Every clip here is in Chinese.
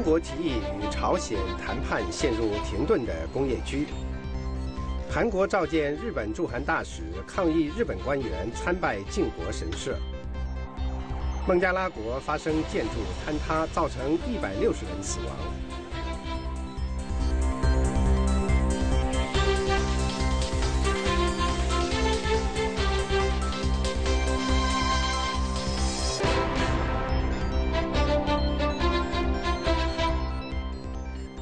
韩国提议与朝鲜谈判陷入停顿的工业区。韩国召见日本驻韩大使，抗议日本官员参拜靖国神社。孟加拉国发生建筑坍塌，造成一百六十人死亡。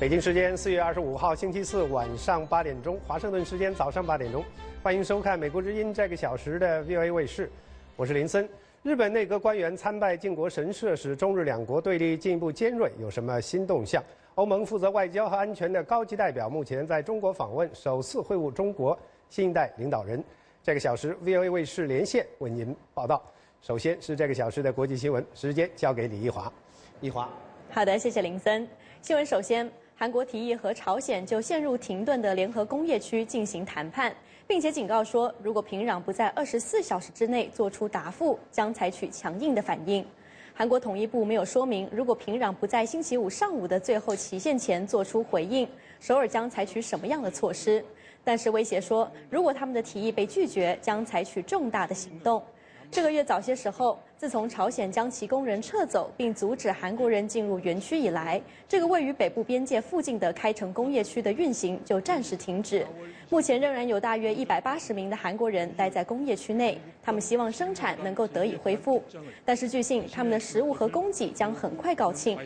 北京时间四月二十五号星期四晚上八点钟，华盛顿时间早上八点钟，欢迎收看《美国之音》这个小时的 VOA 卫视，我是林森。日本内阁官员参拜靖国神社，使中日两国对立进一步尖锐，有什么新动向？欧盟负责外交和安全的高级代表目前在中国访问，首次会晤中国新一代领导人。这个小时 VOA 卫视连线为您报道。首先是这个小时的国际新闻，时间交给李一华。一华，好的，谢谢林森。新闻首先。韩国提议和朝鲜就陷入停顿的联合工业区进行谈判，并且警告说，如果平壤不在二十四小时之内做出答复，将采取强硬的反应。韩国统一部没有说明，如果平壤不在星期五上午的最后期限前做出回应，首尔将采取什么样的措施。但是威胁说，如果他们的提议被拒绝，将采取重大的行动。这个月早些时候，自从朝鲜将其工人撤走并阻止韩国人进入园区以来，这个位于北部边界附近的开城工业区的运行就暂时停止。目前仍然有大约一百八十名的韩国人待在工业区内，他们希望生产能够得以恢复。但是据信，他们的食物和供给将很快告罄。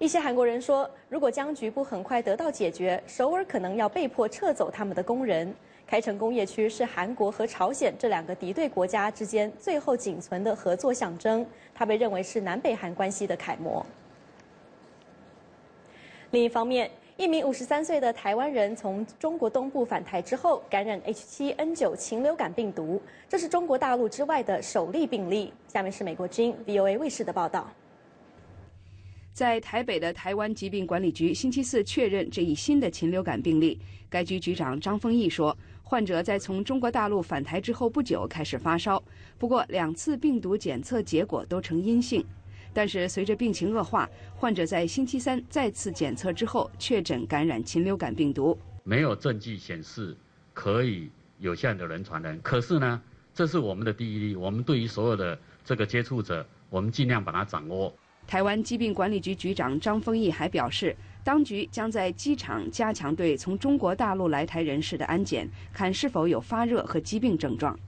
一些韩国人说，如果僵局不很快得到解决，首尔可能要被迫撤走他们的工人。开城工业区是韩国和朝鲜这两个敌对国家之间最后仅存的合作象征，它被认为是南北韩关系的楷模。另一方面，一名五十三岁的台湾人从中国东部返台之后，感染 H7N9 禽流感病毒，这是中国大陆之外的首例病例。下面是美国之音 VOA 卫视的报道。在台北的台湾疾病管理局星期四确认这一新的禽流感病例。该局局长张丰毅说，患者在从中国大陆返台之后不久开始发烧，不过两次病毒检测结果都呈阴性。但是随着病情恶化，患者在星期三再次检测之后确诊感染禽流感病毒。没有证据显示可以有效的人传人，可是呢，这是我们的第一例。我们对于所有的这个接触者，我们尽量把它掌握。台湾疾病管理局局长张丰毅还表示，当局将在机场加强对从中国大陆来台人士的安检，看是否有发热和疾病症状。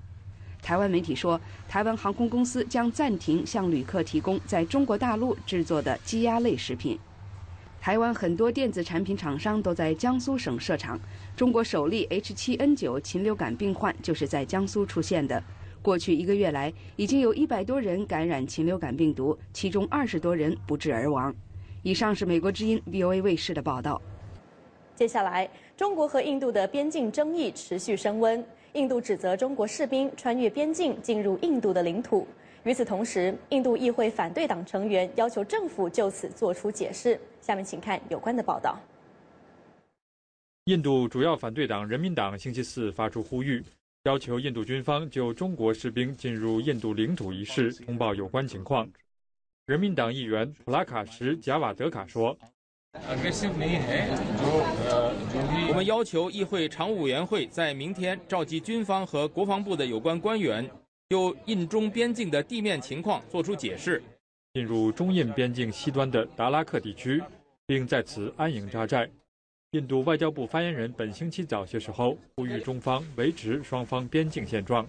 台湾媒体说，台湾航空公司将暂停向旅客提供在中国大陆制作的鸡鸭类食品。台湾很多电子产品厂商都在江苏省设厂，中国首例 H7N9 禽流感病患就是在江苏出现的。过去一个月来，已经有一百多人感染禽流感病毒，其中二十多人不治而亡。以上是美国之音 VOA 卫视的报道。接下来，中国和印度的边境争议持续升温。印度指责中国士兵穿越边境进入印度的领土。与此同时，印度议会反对党成员要求政府就此作出解释。下面请看有关的报道。印度主要反对党人民党星期四发出呼吁。要求印度军方就中国士兵进入印度领土一事通报有关情况。人民党议员普拉卡什·贾瓦德卡说：“我们要求议会常务委员会在明天召集军方和国防部的有关官员，就印中边境的地面情况作出解释。进入中印边境西端的达拉克地区，并在此安营扎寨。”印度外交部发言人本星期早些时候呼吁中方维持双方边境现状，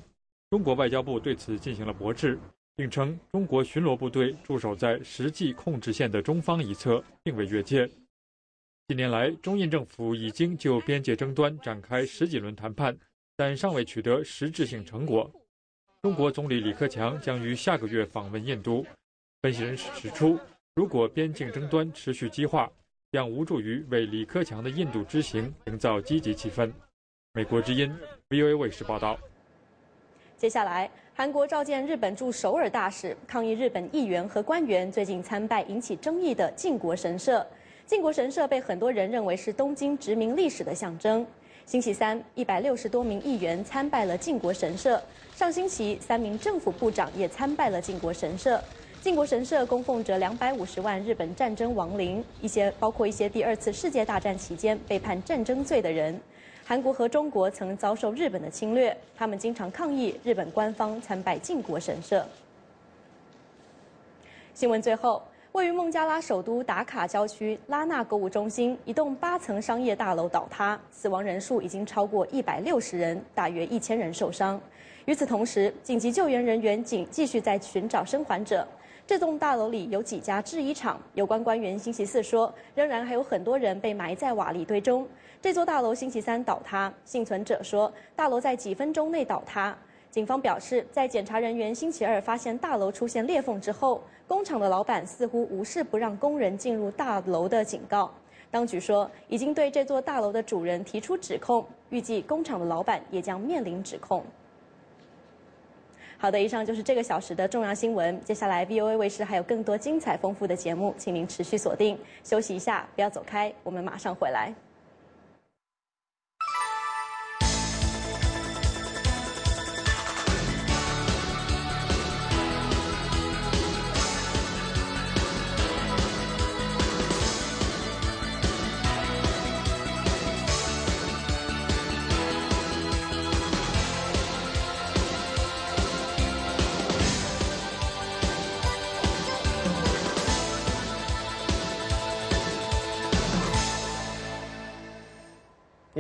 中国外交部对此进行了驳斥，并称中国巡逻部队驻守在实际控制线的中方一侧，并未越界。近年来，中印政府已经就边界争端展开十几轮谈判，但尚未取得实质性成果。中国总理李克强将于下个月访问印度。分析人士指出，如果边境争端持续激化，将无助于为李克强的印度之行营造积极气氛。美国之音 VOA 卫视报道。接下来，韩国召见日本驻首尔大使，抗议日本议员和官员最近参拜引起争议的靖国神社。靖国神社被很多人认为是东京殖民历史的象征。星期三，一百六十多名议员参拜了靖国神社。上星期，三名政府部长也参拜了靖国神社。靖国神社供奉着两百五十万日本战争亡灵，一些包括一些第二次世界大战期间被判战争罪的人。韩国和中国曾遭受日本的侵略，他们经常抗议日本官方参拜靖国神社。新闻最后，位于孟加拉首都达卡郊区拉纳购物中心一栋八层商业大楼倒塌，死亡人数已经超过一百六十人，大约一千人受伤。与此同时，紧急救援人员仅继续在寻找生还者。这栋大楼里有几家制衣厂，有关官员星期四说，仍然还有很多人被埋在瓦砾堆中。这座大楼星期三倒塌，幸存者说，大楼在几分钟内倒塌。警方表示，在检查人员星期二发现大楼出现裂缝之后，工厂的老板似乎无视不让工人进入大楼的警告。当局说，已经对这座大楼的主人提出指控，预计工厂的老板也将面临指控。好的，以上就是这个小时的重要新闻。接下来，VOA 卫视还有更多精彩丰富的节目，请您持续锁定。休息一下，不要走开，我们马上回来。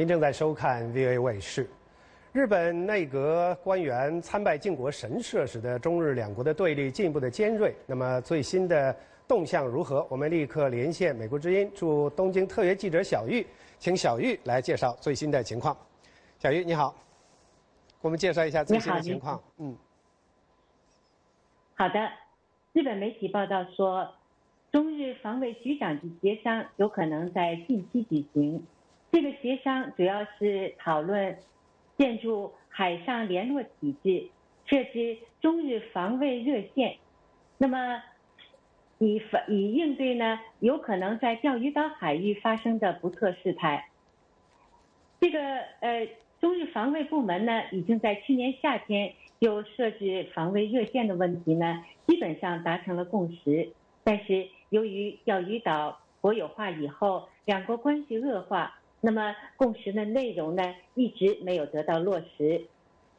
您正在收看 VOA 卫视。日本内阁官员参拜靖国神社，使得中日两国的对立进一步的尖锐。那么最新的动向如何？我们立刻连线美国之音驻东京特约记者小玉，请小玉来介绍最新的情况。小玉你好，给我们介绍一下最新的情况。嗯，好的。日本媒体报道说，中日防卫局长级协商有可能在近期举行。这个协商主要是讨论建筑海上联络体制，设置中日防卫热线，那么以防以应对呢有可能在钓鱼岛海域发生的不测事态。这个呃中日防卫部门呢已经在去年夏天就设置防卫热线的问题呢基本上达成了共识，但是由于钓鱼岛国有化以后，两国关系恶化。那么共识的内容呢，一直没有得到落实。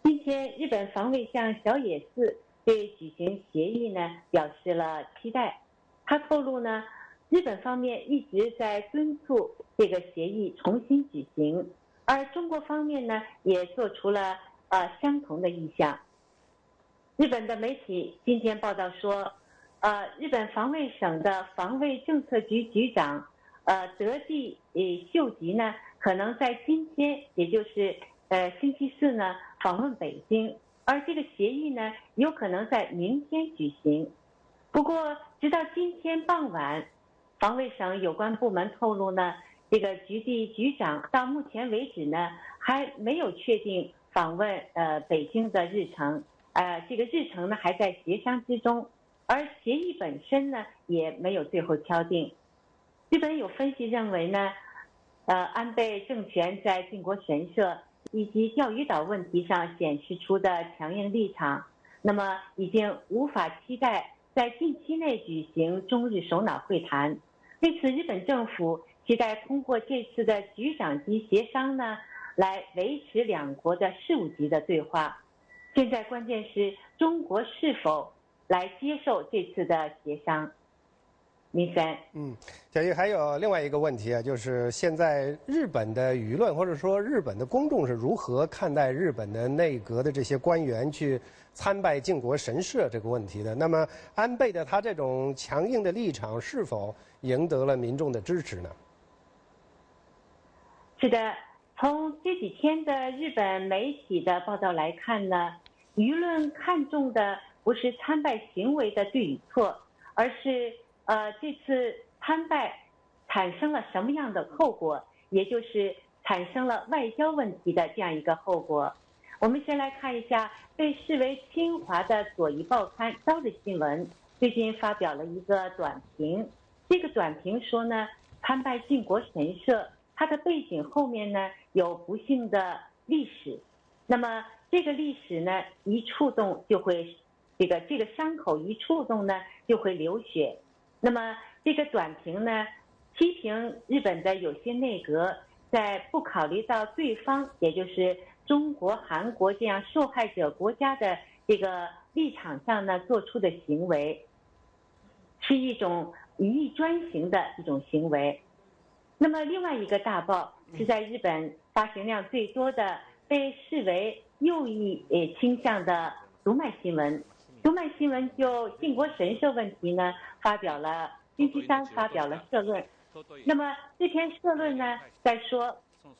今天，日本防卫相小野寺对举行协议呢表示了期待。他透露呢，日本方面一直在敦促这个协议重新举行，而中国方面呢也做出了呃相同的意向。日本的媒体今天报道说，呃，日本防卫省的防卫政策局局长。呃，德地呃秀吉呢，可能在今天，也就是呃星期四呢，访问北京，而这个协议呢，有可能在明天举行。不过，直到今天傍晚，防卫省有关部门透露呢，这个局地局长到目前为止呢，还没有确定访问呃北京的日程，呃，这个日程呢还在协商之中，而协议本身呢，也没有最后敲定。日本有分析认为呢，呃，安倍政权在靖国神社以及钓鱼岛问题上显示出的强硬立场，那么已经无法期待在近期内举行中日首脑会谈。为此，日本政府期待通过这次的局长级协商呢，来维持两国的事务级的对话。现在关键是中国是否来接受这次的协商。明三，嗯，小玉还有另外一个问题啊，就是现在日本的舆论或者说日本的公众是如何看待日本的内阁的这些官员去参拜靖国神社这个问题的？那么安倍的他这种强硬的立场是否赢得了民众的支持呢？是的，从这几天的日本媒体的报道来看呢，舆论看重的不是参拜行为的对与错，而是。呃，这次参拜产生了什么样的后果？也就是产生了外交问题的这样一个后果。我们先来看一下被视为侵华的左翼报刊《朝日新闻》最近发表了一个短评。这个短评说呢，参拜靖国神社，它的背景后面呢有不幸的历史。那么这个历史呢，一触动就会这个这个伤口一触动呢就会流血。那么这个短评呢，批评日本的有些内阁在不考虑到对方，也就是中国、韩国这样受害者国家的这个立场上呢做出的行为，是一种一意专行的一种行为。那么另外一个大报是在日本发行量最多的，被视为右翼呃倾向的读卖新闻。读卖新闻就靖国神社问题呢，发表了星期三发表了社论。那么这篇社论呢，在说，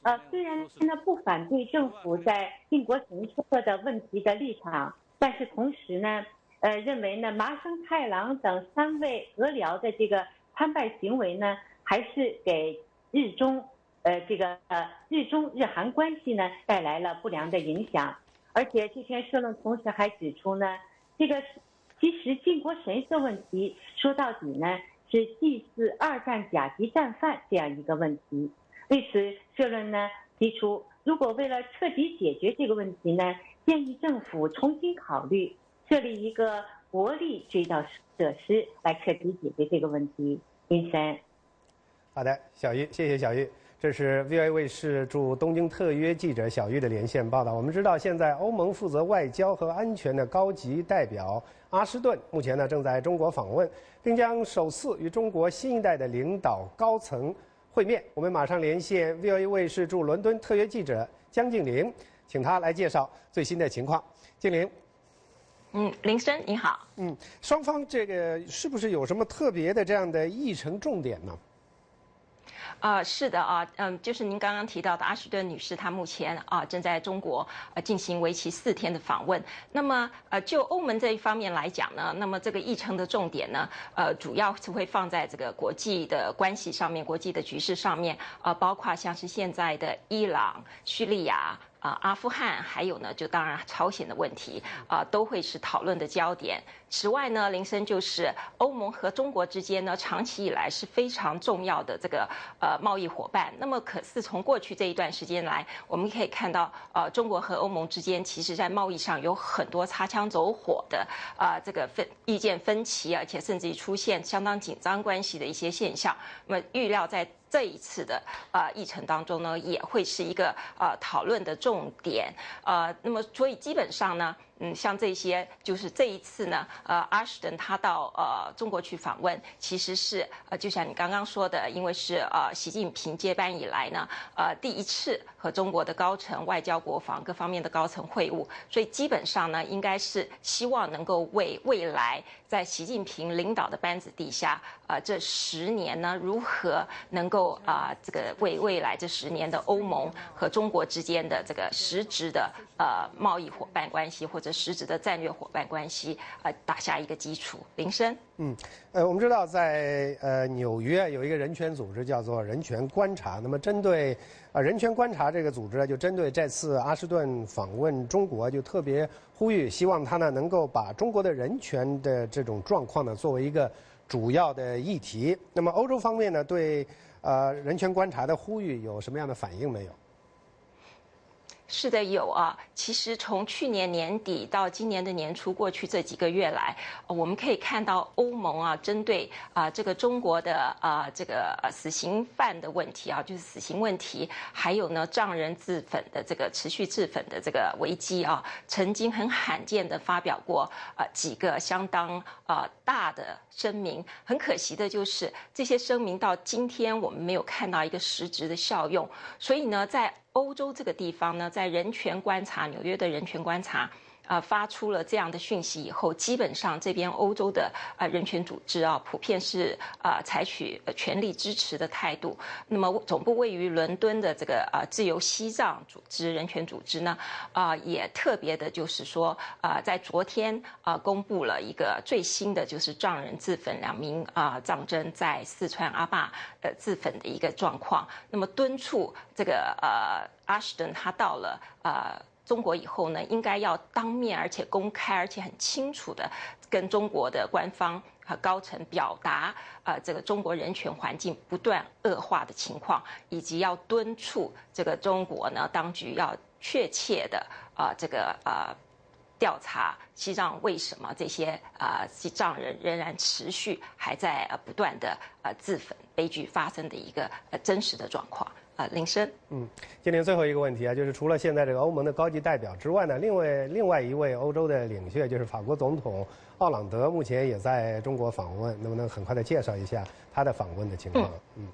呃，虽然现在不反对政府在靖国神社的问题的立场，但是同时呢，呃，认为呢麻生太郎等三位阁僚的这个参拜行为呢。还是给日中，呃，这个呃日中日韩关系呢带来了不良的影响，而且这篇社论同时还指出呢，这个其实靖国神社问题说到底呢是祭祀二战甲级战犯这样一个问题。为此，社论呢提出，如果为了彻底解决这个问题呢，建议政府重新考虑设立一个国立追悼设施来彻底解决这个问题。林森。好的，小玉，谢谢小玉。这是 VOA 卫视驻东京特约记者小玉的连线报道。我们知道，现在欧盟负责外交和安全的高级代表阿什顿，目前呢正在中国访问，并将首次与中国新一代的领导高层会面。我们马上连线 VOA 卫视驻伦敦特约记者江静玲，请他来介绍最新的情况。静玲，嗯，林生你好。嗯，双方这个是不是有什么特别的这样的议程重点呢？啊，是的啊，嗯，就是您刚刚提到的阿什顿女士，她目前啊正在中国呃进行为期四天的访问。那么呃，就欧盟这一方面来讲呢，那么这个议程的重点呢，呃，主要是会放在这个国际的关系上面，国际的局势上面啊，包括像是现在的伊朗、叙利亚。啊，阿富汗还有呢，就当然朝鲜的问题啊，都会是讨论的焦点。此外呢，林森就是欧盟和中国之间呢，长期以来是非常重要的这个呃贸易伙伴。那么，可是从过去这一段时间来，我们可以看到，呃，中国和欧盟之间其实在贸易上有很多擦枪走火的啊，这个分意见分歧，而且甚至于出现相当紧张关系的一些现象。那么，预料在。这一次的啊议程当中呢，也会是一个呃讨论的重点，呃，那么所以基本上呢。嗯，像这些就是这一次呢，呃，阿什顿他到呃中国去访问，其实是呃就像你刚刚说的，因为是呃习近平接班以来呢，呃第一次和中国的高层、外交、国防各方面的高层会晤，所以基本上呢，应该是希望能够为未来在习近平领导的班子底下，呃这十年呢，如何能够啊这个为未来这十年的欧盟和中国之间的这个实质的呃贸易伙伴关系或者实质的战略伙伴关系啊，打下一个基础。林生，嗯，呃，我们知道在呃纽约有一个人权组织叫做人权观察。那么针对啊人权观察这个组织呢，就针对这次阿什顿访问中国，就特别呼吁，希望他呢能够把中国的人权的这种状况呢作为一个主要的议题。那么欧洲方面呢，对呃人权观察的呼吁有什么样的反应没有？是的，有啊。其实从去年年底到今年的年初，过去这几个月来，我们可以看到欧盟啊，针对啊这个中国的啊这个死刑犯的问题啊，就是死刑问题，还有呢藏人自焚的这个持续自焚的这个危机啊，曾经很罕见的发表过啊几个相当啊大的声明。很可惜的就是这些声明到今天我们没有看到一个实质的效用。所以呢，在欧洲这个地方呢，在人权观察，纽约的人权观察。啊，发出了这样的讯息以后，基本上这边欧洲的啊人权组织啊，普遍是啊采取全力支持的态度。那么总部位于伦敦的这个啊自由西藏组织人权组织呢，啊也特别的就是说啊，在昨天啊公布了一个最新的就是藏人自焚两名啊藏征在四川阿坝呃自焚的一个状况。那么敦促这个呃阿什顿他到了啊。中国以后呢，应该要当面而且公开而且很清楚的跟中国的官方和高层表达，呃，这个中国人权环境不断恶化的情况，以及要敦促这个中国呢当局要确切的啊这个啊。调查西藏为什么这些啊西藏人仍然持续还在呃不断的呃自焚悲剧发生的一个呃真实的状况。啊，林生，嗯，今天最后一个问题啊，就是除了现在这个欧盟的高级代表之外呢，另外另外一位欧洲的领袖就是法国总统奥朗德，目前也在中国访问，能不能很快的介绍一下他的访问的情况？嗯，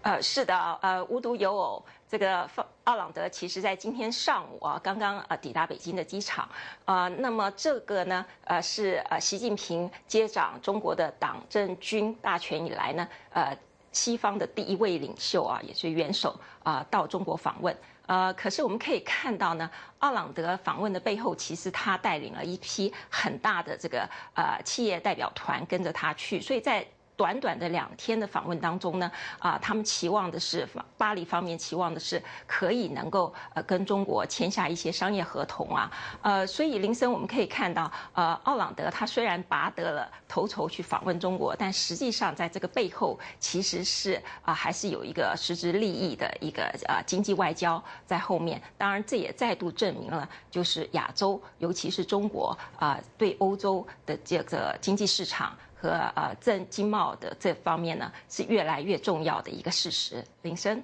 呃，是的，呃，无独有偶，这个奥朗德其实在今天上午啊，刚刚呃抵达北京的机场，啊，那么这个呢，呃，是呃习近平接掌中国的党政军大权以来呢，呃。西方的第一位领袖啊，也是元首啊，到中国访问。呃，可是我们可以看到呢，奥朗德访问的背后，其实他带领了一批很大的这个呃企业代表团跟着他去，所以在。短短的两天的访问当中呢，啊，他们期望的是巴黎方面期望的是可以能够呃跟中国签下一些商业合同啊，呃，所以林森我们可以看到，呃，奥朗德他虽然拔得了头筹去访问中国，但实际上在这个背后其实是啊还是有一个实质利益的一个呃经济外交在后面。当然，这也再度证明了就是亚洲，尤其是中国啊对欧洲的这个经济市场。和呃政经贸的这方面呢，是越来越重要的一个事实。林森，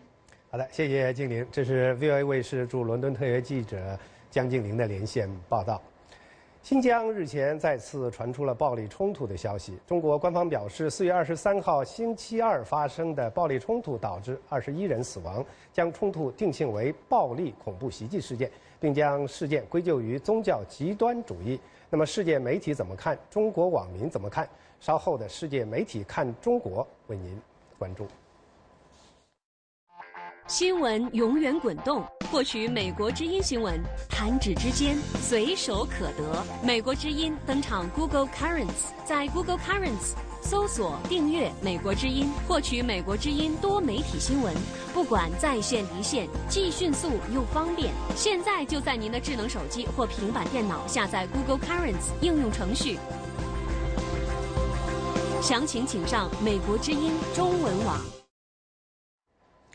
好的，谢谢静玲，这是 VOA 卫视驻伦敦特约记者江静玲的连线报道。新疆日前再次传出了暴力冲突的消息，中国官方表示，四月二十三号星期二发生的暴力冲突导致二十一人死亡，将冲突定性为暴力恐怖袭击事件，并将事件归咎于宗教极端主义。那么，世界媒体怎么看？中国网民怎么看？稍后的世界媒体看中国为您关注。新闻永远滚动，获取美国之音新闻，弹指之间，随手可得。美国之音登场 Google Currents，在 Google Currents 搜索订阅美国之音，获取美国之音多媒体新闻，不管在线离线，既迅速又方便。现在就在您的智能手机或平板电脑下载 Google Currents 应用程序。详情请上美国之音中文网。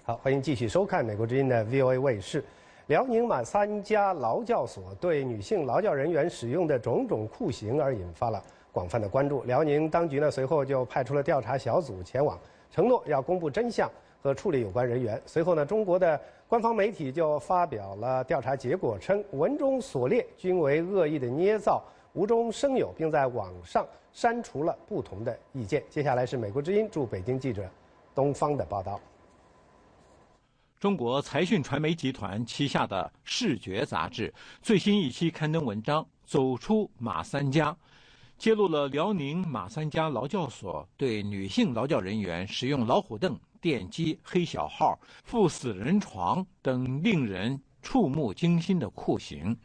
好，欢迎继续收看美国之音的 VOA 卫视。辽宁马三家劳教所对女性劳教人员使用的种种酷刑而引发了广泛的关注。辽宁当局呢随后就派出了调查小组前往，承诺要公布真相和处理有关人员。随后呢，中国的官方媒体就发表了调查结果，称文中所列均为恶意的捏造。无中生有，并在网上删除了不同的意见。接下来是美国之音驻北京记者东方的报道。中国财讯传媒集团旗下的《视觉》杂志最新一期刊登文章《走出马三家》，揭露了辽宁马三家劳教所对女性劳教人员使用老虎凳、电击、黑小号、赴死人床等令人触目惊心的酷刑。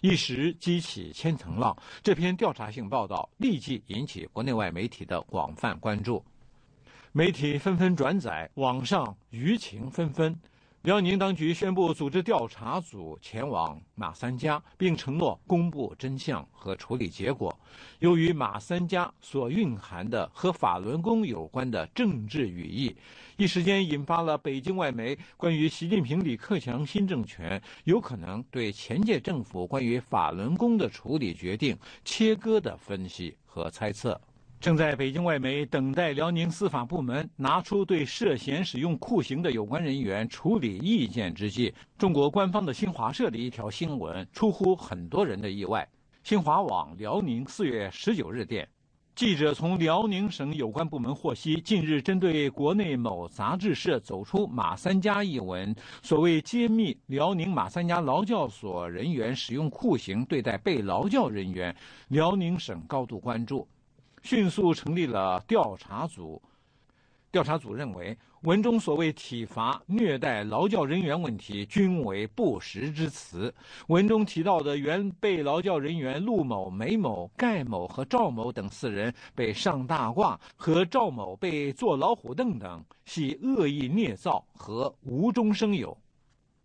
一时激起千层浪，这篇调查性报道立即引起国内外媒体的广泛关注，媒体纷纷转载，网上舆情纷纷。辽宁当局宣布组织调查组前往马三家，并承诺公布真相和处理结果。由于马三家所蕴含的和法轮功有关的政治语义，一时间引发了北京外媒关于习近平、李克强新政权有可能对前届政府关于法轮功的处理决定切割的分析和猜测。正在北京外媒等待辽宁司法部门拿出对涉嫌使用酷刑的有关人员处理意见之际，中国官方的新华社的一条新闻出乎很多人的意外。新华网辽宁四月十九日电，记者从辽宁省有关部门获悉，近日针对国内某杂志社走出马三家一文，所谓揭秘辽宁马三家劳教所人员使用酷刑对待被劳教人员，辽宁省高度关注。迅速成立了调查组。调查组认为，文中所谓体罚、虐待劳教人员问题均为不实之词。文中提到的原被劳教人员陆某、梅某、盖某和赵某等四人被上大褂，和赵某被坐老虎凳等，系恶意捏造和无中生有。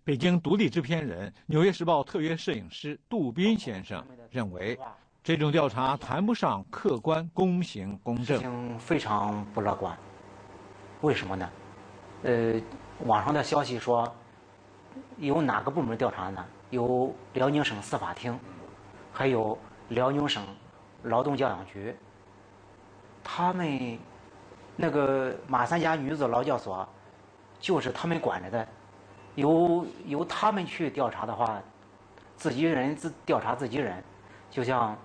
北京独立制片人、《纽约时报》特约摄影师杜斌先生认为。这种调查谈不上客观、公平、公正，非常不乐观。为什么呢？呃，网上的消息说，由哪个部门调查呢？由辽宁省司法厅还有辽宁省劳动教养局，他们那个马三家女子劳教所就是他们管着的，由由他们去调查的话，自己人自调查自己人，就像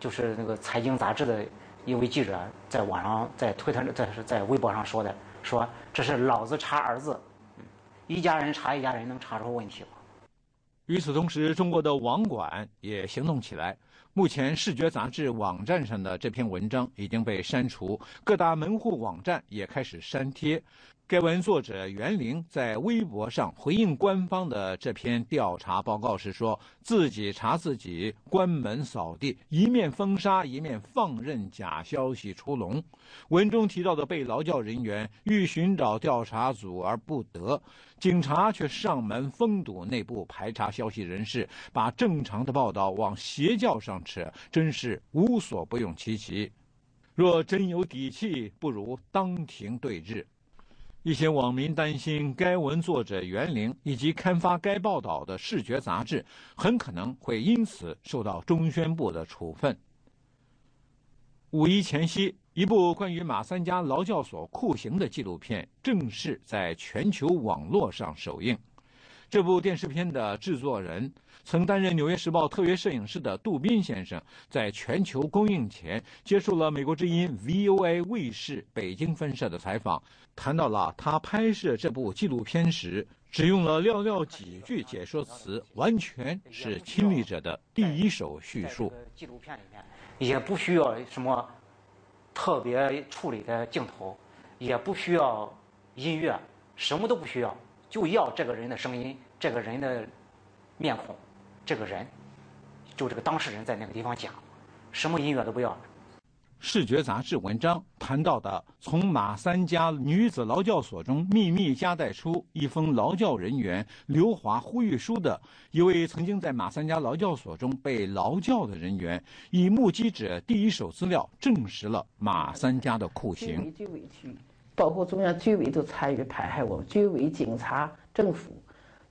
就是那个财经杂志的一位记者在网上在推特在在微博上说的，说这是老子查儿子，一家人查一家人能查出问题吗？与此同时，中国的网管也行动起来。目前，《视觉》杂志网站上的这篇文章已经被删除，各大门户网站也开始删帖。该文作者袁玲在微博上回应官方的这篇调查报告时说：“自己查自己，关门扫地，一面封杀，一面放任假消息出笼。”文中提到的被劳教人员欲寻找调查组而不得，警察却上门封堵内部排查消息人士，把正常的报道往邪教上扯，真是无所不用其极。若真有底气，不如当庭对质。一些网民担心，该文作者袁玲以及刊发该报道的视觉杂志很可能会因此受到中宣部的处分。五一前夕，一部关于马三家劳教所酷刑的纪录片正式在全球网络上首映。这部电视片的制作人，曾担任《纽约时报》特约摄影师的杜宾先生，在全球公映前接受了美国之音 VOA 卫视北京分社的采访，谈到了他拍摄这部纪录片时只用了寥寥几句解说词，完全是亲历者的第一手叙述。纪录片里面也不需要什么特别处理的镜头，也不需要音乐，什么都不需要。就要这个人的声音，这个人的面孔，这个人，就这个当事人在那个地方讲，什么音乐都不要。视觉杂志文章谈到的，从马三家女子劳教所中秘密夹带出一封劳教人员刘华呼吁书的一位曾经在马三家劳教所中被劳教的人员，以目击者第一手资料证实了马三家的酷刑。包括中央军委都参与迫害我们，军委、警察、政府，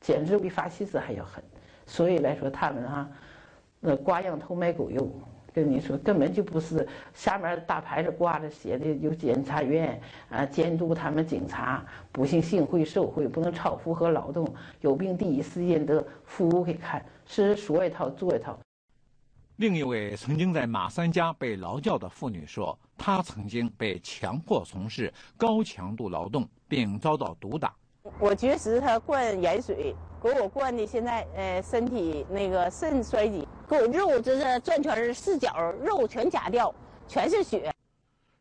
简直比法西斯还要狠。所以来说，他们哈，那挂羊头卖狗肉，跟你说根本就不是下面大牌子挂着写的有检察院啊监督他们警察，不行行贿受贿，不能超负荷劳动，有病第一时间得服务给看，是说一套做一套。另一位曾经在马三家被劳教的妇女说，她曾经被强迫从事高强度劳动，并遭到毒打。我绝食，他灌盐水，给我灌的，现在呃身体那个肾衰竭，给我肉这是转圈四角肉全夹掉，全是血。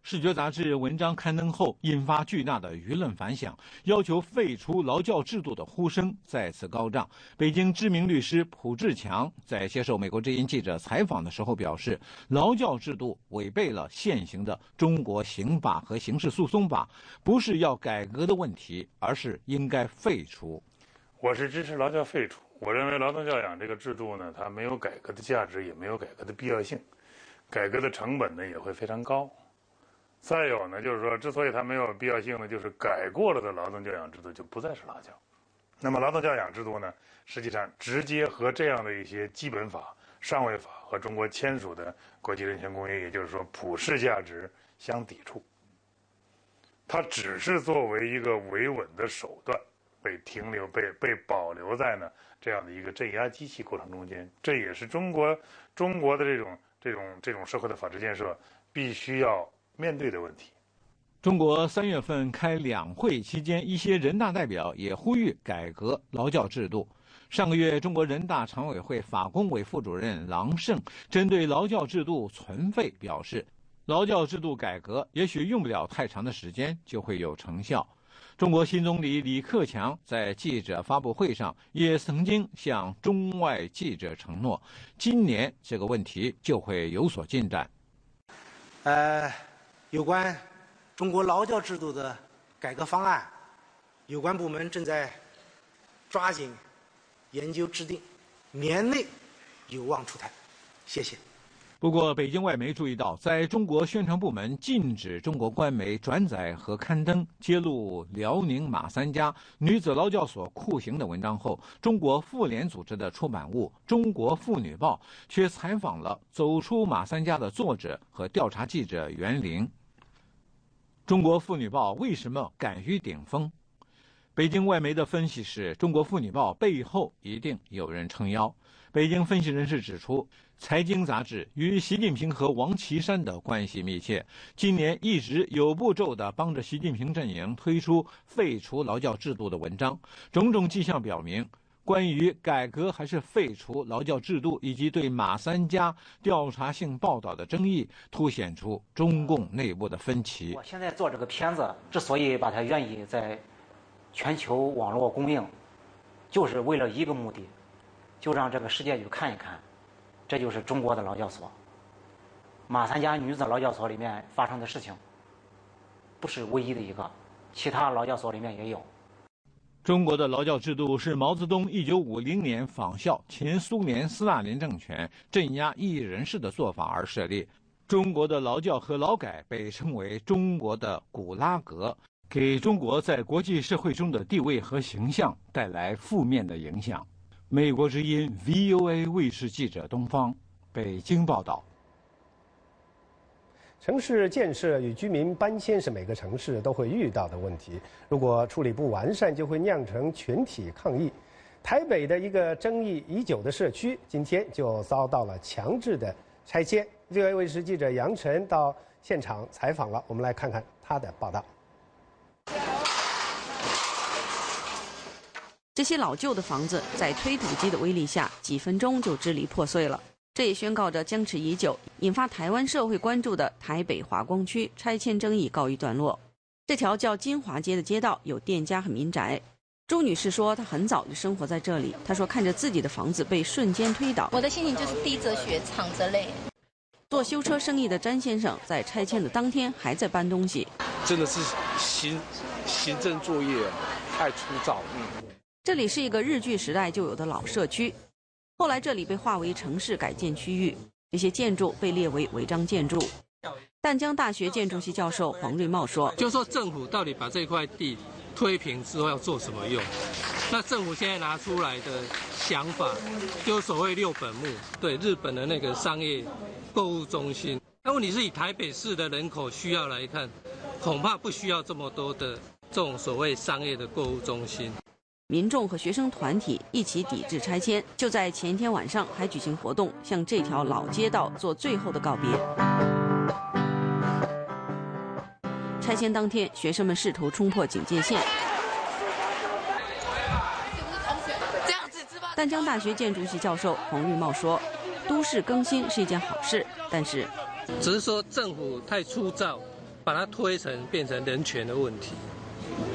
视觉杂志文章刊登后，引发巨大的舆论反响，要求废除劳教制度的呼声再次高涨。北京知名律师蒲志强在接受美国之音记者采访的时候表示，劳教制度违背了现行的中国刑法和刑事诉讼法，不是要改革的问题，而是应该废除。我是支持劳教废除。我认为劳动教养这个制度呢，它没有改革的价值，也没有改革的必要性，改革的成本呢也会非常高。再有呢，就是说，之所以它没有必要性呢，就是改过了的劳动教养制度就不再是劳教。那么，劳动教养制度呢，实际上直接和这样的一些基本法、上位法和中国签署的国际人权公约，也就是说普世价值相抵触。它只是作为一个维稳的手段，被停留、被被保留在呢这样的一个镇压机器过程中间。这也是中国中国的这种这种这种社会的法治建设必须要。面对的问题，中国三月份开两会期间，一些人大代表也呼吁改革劳教制度。上个月，中国人大常委会法工委副主任郎胜针对劳教制度存废表示，劳教制度改革也许用不了太长的时间就会有成效。中国新总理李克强在记者发布会上也曾经向中外记者承诺，今年这个问题就会有所进展。呃。有关中国劳教制度的改革方案，有关部门正在抓紧研究制定，年内有望出台。谢谢。不过，北京外媒注意到，在中国宣传部门禁止中国官媒转载和刊登揭露辽宁马三家女子劳教所酷刑的文章后，中国妇联组织的出版物《中国妇女报》却采访了走出马三家的作者和调查记者袁玲。中国妇女报为什么敢于顶风？北京外媒的分析是中国妇女报背后一定有人撑腰。北京分析人士指出。财经杂志与习近平和王岐山的关系密切，今年一直有步骤地帮着习近平阵营推出废除劳教制度的文章。种种迹象表明，关于改革还是废除劳教制度，以及对马三家调查性报道的争议，凸显出中共内部的分歧。我现在做这个片子，之所以把它愿意在全球网络公映，就是为了一个目的，就让这个世界去看一看。这就是中国的劳教所，马三家女子劳教所里面发生的事情，不是唯一的一个，其他劳教所里面也有。中国的劳教制度是毛泽东1950年仿效前苏联斯大林政权镇压异议人士的做法而设立。中国的劳教和劳改被称为中国的古拉格，给中国在国际社会中的地位和形象带来负面的影响。美国之音 VOA 卫视记者东方北京报道：城市建设与居民搬迁是每个城市都会遇到的问题。如果处理不完善，就会酿成群体抗议。台北的一个争议已久的社区，今天就遭到了强制的拆迁。VOA 卫视记者杨晨到现场采访了，我们来看看他的报道。这些老旧的房子在推土机的威力下，几分钟就支离破碎了。这也宣告着僵持已久、引发台湾社会关注的台北华光区拆迁争议告一段落。这条叫金华街的街道有店家和民宅。朱女士说，她很早就生活在这里。她说，看着自己的房子被瞬间推倒，我的心情就是滴着血、淌着泪。做修车生意的詹先生在拆迁的当天还在搬东西，真的是行行政作业太粗糙。嗯。这里是一个日据时代就有的老社区，后来这里被划为城市改建区域，这些建筑被列为违章建筑。淡江大学建筑系教授黄瑞茂说：“就说政府到底把这块地推平之后要做什么用？那政府现在拿出来的想法，就所谓六本木，对日本的那个商业购物中心。那问题是以台北市的人口需要来看，恐怕不需要这么多的这种所谓商业的购物中心。”民众和学生团体一起抵制拆迁，就在前一天晚上还举行活动，向这条老街道做最后的告别。拆迁当天，学生们试图冲破警戒线。淡江大学建筑系教授黄玉茂说：“都市更新是一件好事，但是，只是说政府太粗糙，把它推成变成人权的问题，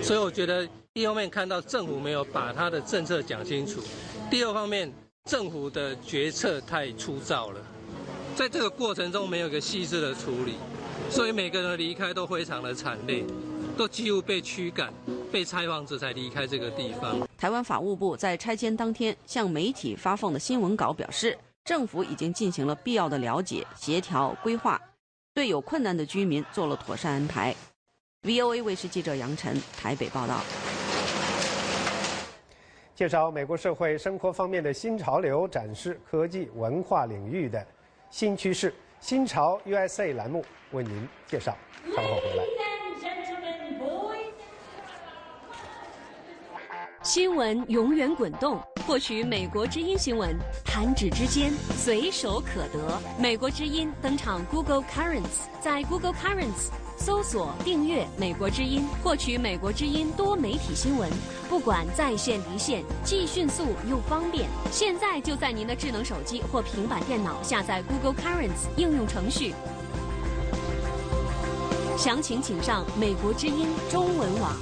所以我觉得。”一方面看到政府没有把他的政策讲清楚，第二方面政府的决策太粗糙了，在这个过程中没有一个细致的处理，所以每个人离开都非常的惨烈，都几乎被驱赶，被拆房子才离开这个地方。台湾法务部在拆迁当天向媒体发放的新闻稿表示，政府已经进行了必要的了解、协调、规划，对有困难的居民做了妥善安排。VOA 卫视记者杨晨台北报道。介绍美国社会生活方面的新潮流，展示科技文化领域的新趋势。新潮 USA 栏目为您介绍，稍后回来。新闻永远滚动，获取美国之音新闻，弹指之间，随手可得。美国之音登场 Google Currents，在 Google Currents。搜索订阅美国之音，获取美国之音多媒体新闻，不管在线离线，既迅速又方便。现在就在您的智能手机或平板电脑下载 Google Currents 应用程序。详情请上美国之音中文网。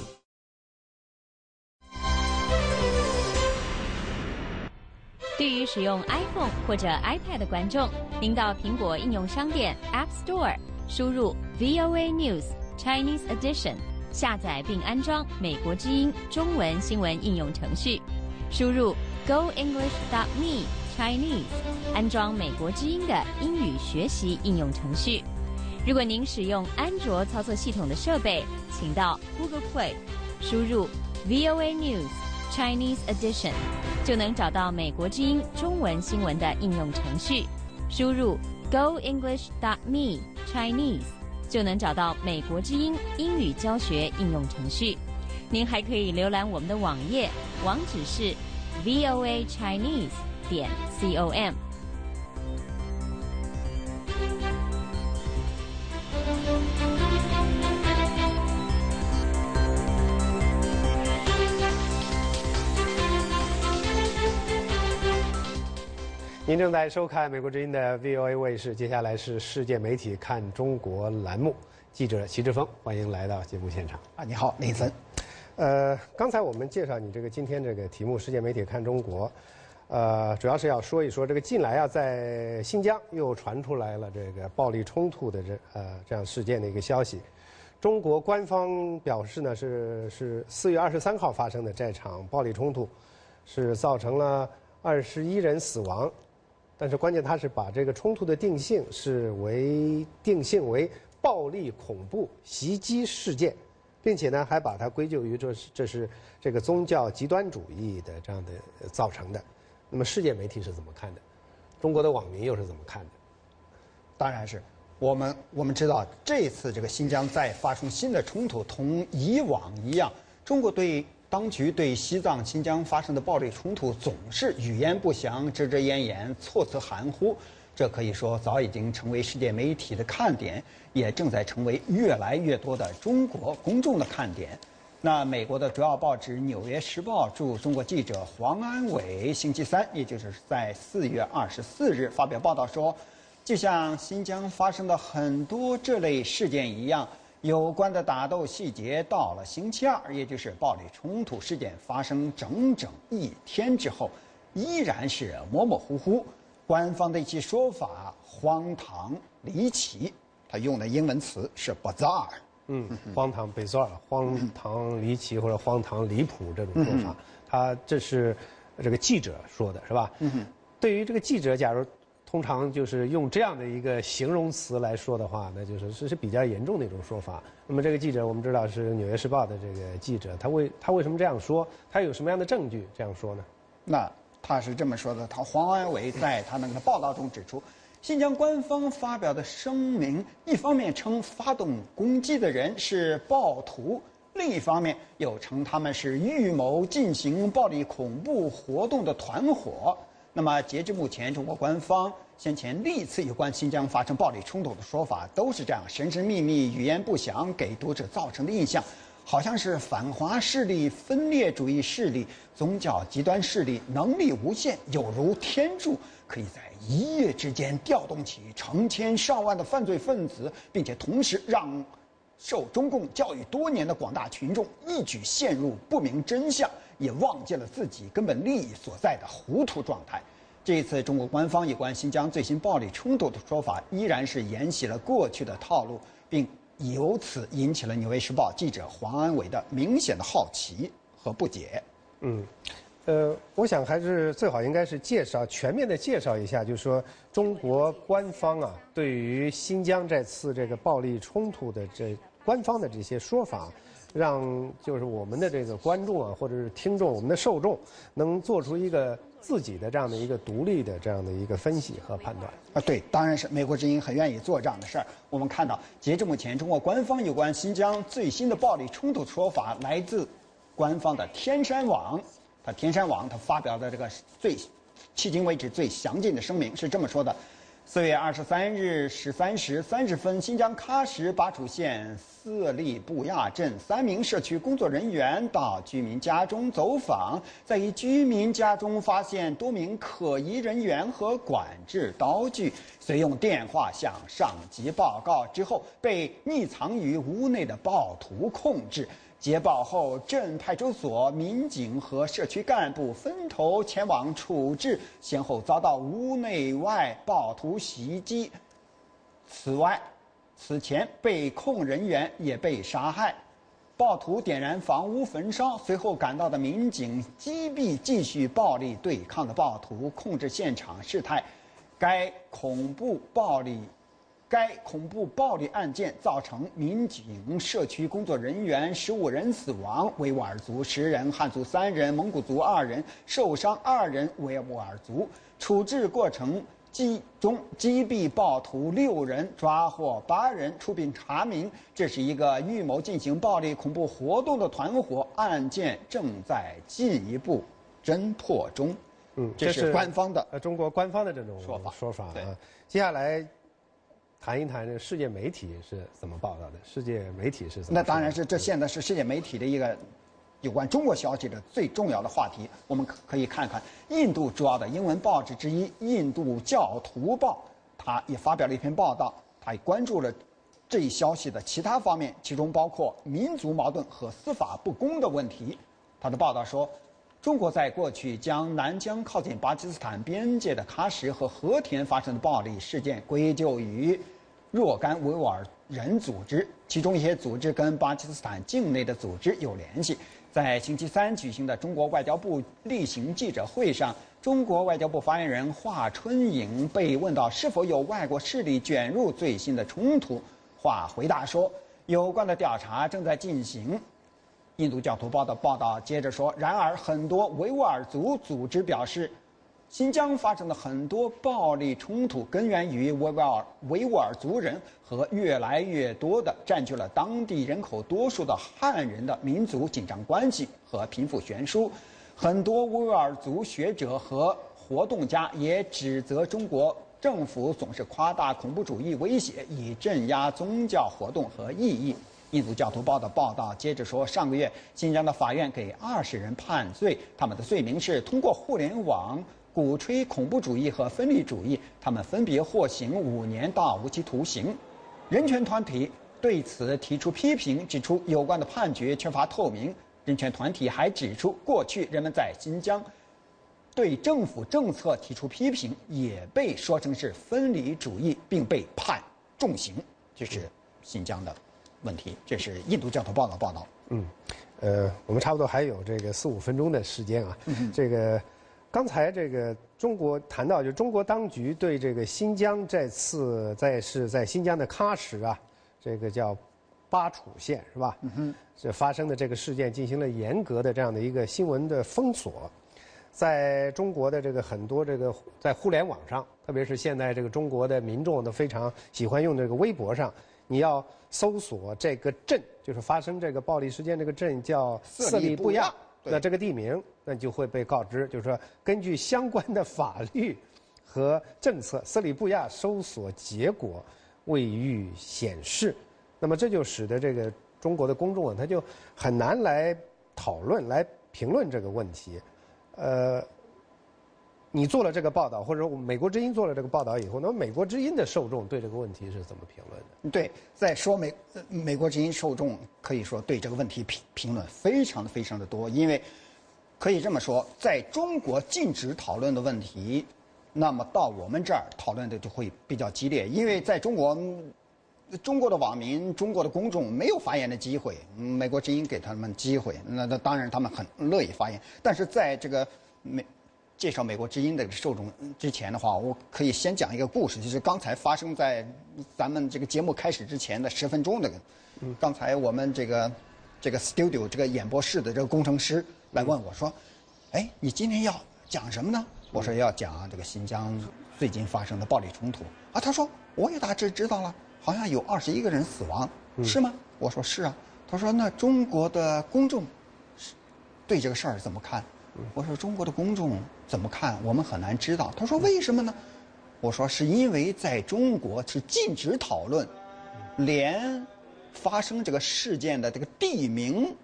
对于使用 iPhone 或者 iPad 的观众，您到苹果应用商店 App Store。输入 VOA News Chinese Edition，下载并安装美国之音中文新闻应用程序。输入 Go English dot me Chinese，安装美国之音的英语学习应用程序。如果您使用安卓操作系统的设备，请到 Google Play 输入 VOA News Chinese Edition，就能找到美国之音中文新闻的应用程序。输入 Go English dot me Chinese，就能找到美国之音英语教学应用程序。您还可以浏览我们的网页，网址是 voa chinese 点 com。您正在收看美国之音的 VOA 卫视，接下来是世界媒体看中国栏目，记者齐志峰，欢迎来到节目现场。啊，你好，林森。呃，刚才我们介绍你这个今天这个题目“世界媒体看中国”，呃，主要是要说一说这个近来啊，在新疆又传出来了这个暴力冲突的这呃这样事件的一个消息。中国官方表示呢，是是四月二十三号发生的这场暴力冲突，是造成了二十一人死亡。但是关键，他是把这个冲突的定性是为定性为暴力恐怖袭击事件，并且呢，还把它归咎于这是这是这个宗教极端主义的这样的造成的。那么世界媒体是怎么看的？中国的网民又是怎么看的？当然是我们我们知道，这次这个新疆再发生新的冲突，同以往一样，中国对。当局对西藏、新疆发生的暴力冲突总是语焉不详、遮遮掩掩、措辞含糊，这可以说早已经成为世界媒体的看点，也正在成为越来越多的中国公众的看点。那美国的主要报纸《纽约时报》驻中国记者黄安伟星期三，也就是在四月二十四日发表报道说，就像新疆发生的很多这类事件一样。有关的打斗细节到了星期二，也就是暴力冲突事件发生整整一天之后，依然是模模糊糊。官方的一些说法荒唐离奇，他用的英文词是 bizarre。嗯，荒唐 bizarre，荒唐离奇或者荒唐离谱这种说法，他这是这个记者说的是吧？嗯，对于这个记者，假如。通常就是用这样的一个形容词来说的话，那就是这是比较严重的一种说法。那么这个记者，我们知道是《纽约时报》的这个记者，他为他为什么这样说？他有什么样的证据这样说呢？那他是这么说的：他黄安伟在他那个报道中指出，新疆官方发表的声明，一方面称发动攻击的人是暴徒，另一方面又称他们是预谋进行暴力恐怖活动的团伙。那么，截至目前，中国官方先前历次有关新疆发生暴力冲突的说法都是这样神神秘秘、语焉不详，给读者造成的印象，好像是反华势力、分裂主义势力、宗教极端势力能力无限，有如天助，可以在一夜之间调动起成千上万的犯罪分子，并且同时让受中共教育多年的广大群众一举陷入不明真相。也忘记了自己根本利益所在的糊涂状态。这一次，中国官方有关新疆最新暴力冲突的说法，依然是沿袭了过去的套路，并由此引起了《纽约时报》记者黄安伟的明显的好奇和不解。嗯，呃，我想还是最好应该是介绍全面的介绍一下，就是说中国官方啊，对于新疆这次这个暴力冲突的这官方的这些说法。让就是我们的这个观众啊，或者是听众，我们的受众，能做出一个自己的这样的一个独立的这样的一个分析和判断啊。对，当然是美国之音很愿意做这样的事儿。我们看到，截至目前，中国官方有关新疆最新的暴力冲突说法来自官方的天山网。它天山网它发表的这个最迄今为止最详尽的声明是这么说的。四月二十三日十三时三十分，新疆喀什巴楚县色力布亚镇三名社区工作人员到居民家中走访，在一居民家中发现多名可疑人员和管制刀具，遂用电话向上级报告，之后被匿藏于屋内的暴徒控制。接报后，镇派出所民警和社区干部分头前往处置，先后遭到屋内外暴徒袭击。此外，此前被控人员也被杀害。暴徒点燃房屋焚烧，随后赶到的民警击毙继续暴力对抗的暴徒，控制现场事态。该恐怖暴力。该恐怖暴力案件造成民警、社区工作人员十五人死亡，维吾尔族十人、汉族三人、蒙古族二人受伤二人，维吾尔族处置过程击中击毙暴徒六人，抓获八人，出兵查明，这是一个预谋进行暴力恐怖活动的团伙，案件正在进一步侦破中。嗯，这是官方的，呃，中国官方的这种说法说法对啊。接下来谈一谈这世界媒体是怎么报道的，世界媒体是怎么？那当然是，这现在是世界媒体的一个有关中国消息的最重要的话题。我们可可以看看印度主要的英文报纸之一《印度教徒报》，它也发表了一篇报道，它也关注了这一消息的其他方面，其中包括民族矛盾和司法不公的问题。他的报道说，中国在过去将南疆靠近巴基斯坦边界的喀什和和田发生的暴力事件归咎于若干维吾尔人组织，其中一些组织跟巴基斯坦境内的组织有联系。在星期三举行的中国外交部例行记者会上，中国外交部发言人华春莹被问到是否有外国势力卷入最新的冲突，华回答说，有关的调查正在进行。印度教徒报的报道接着说，然而很多维吾尔族组织表示，新疆发生的很多暴力冲突根源于维吾尔维吾尔族人和越来越多的占据了当地人口多数的汉人的民族紧张关系和贫富悬殊。很多维吾尔族学者和活动家也指责中国政府总是夸大恐怖主义威胁，以镇压宗教活动和意义。印度教徒报的报道接着说，上个月新疆的法院给二十人判罪，他们的罪名是通过互联网鼓吹恐怖主义和分离主义，他们分别获刑五年到无期徒刑。人权团体对此提出批评，指出有关的判决缺乏透明。人权团体还指出，过去人们在新疆对政府政策提出批评，也被说成是分离主义，并被判重刑。这是新疆的问题。这是印度教徒报道报道。嗯，呃，我们差不多还有这个四五分钟的时间啊。这个刚才这个中国谈到，就中国当局对这个新疆这次在是在新疆的喀什啊，这个叫巴楚县是吧？嗯哼，这发生的这个事件进行了严格的这样的一个新闻的封锁。在中国的这个很多这个在互联网上，特别是现在这个中国的民众都非常喜欢用这个微博上，你要搜索这个镇，就是发生这个暴力事件这个镇叫色里布亚对那这个地名，那就会被告知，就是说根据相关的法律和政策，色里布亚搜索结果未予显示。那么这就使得这个中国的公众啊，他就很难来讨论、来评论这个问题。呃，你做了这个报道，或者说美国之音做了这个报道以后，那么美国之音的受众对这个问题是怎么评论的？对，在说美美国之音受众可以说对这个问题评评论非常的非常的多，因为可以这么说，在中国禁止讨论的问题，那么到我们这儿讨论的就会比较激烈，因为在中国。中国的网民、中国的公众没有发言的机会，美国之音给他们机会，那那当然他们很乐意发言。但是在这个美介绍美国之音的受众之前的话，我可以先讲一个故事，就是刚才发生在咱们这个节目开始之前的十分钟的。刚才我们这个这个 studio 这个演播室的这个工程师来问我说：“哎，你今天要讲什么呢？”我说要讲这个新疆最近发生的暴力冲突啊。他说我也大致知道了。好像有二十一个人死亡，是吗？我说是啊。他说那中国的公众是对这个事儿怎么看？我说中国的公众怎么看？我们很难知道。他说为什么呢？我说是因为在中国是禁止讨论，连发生这个事件的这个地名，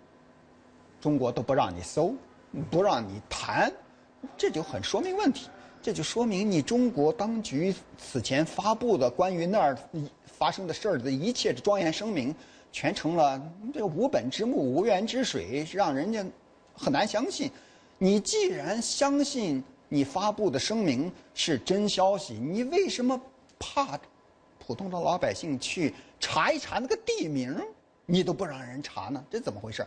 中国都不让你搜，不让你谈，这就很说明问题。这就说明你中国当局此前发布的关于那儿发生的事儿的一切庄严声明，全成了这个无本之木、无源之水，让人家很难相信。你既然相信你发布的声明是真消息，你为什么怕普通的老百姓去查一查那个地名？你都不让人查呢？这怎么回事？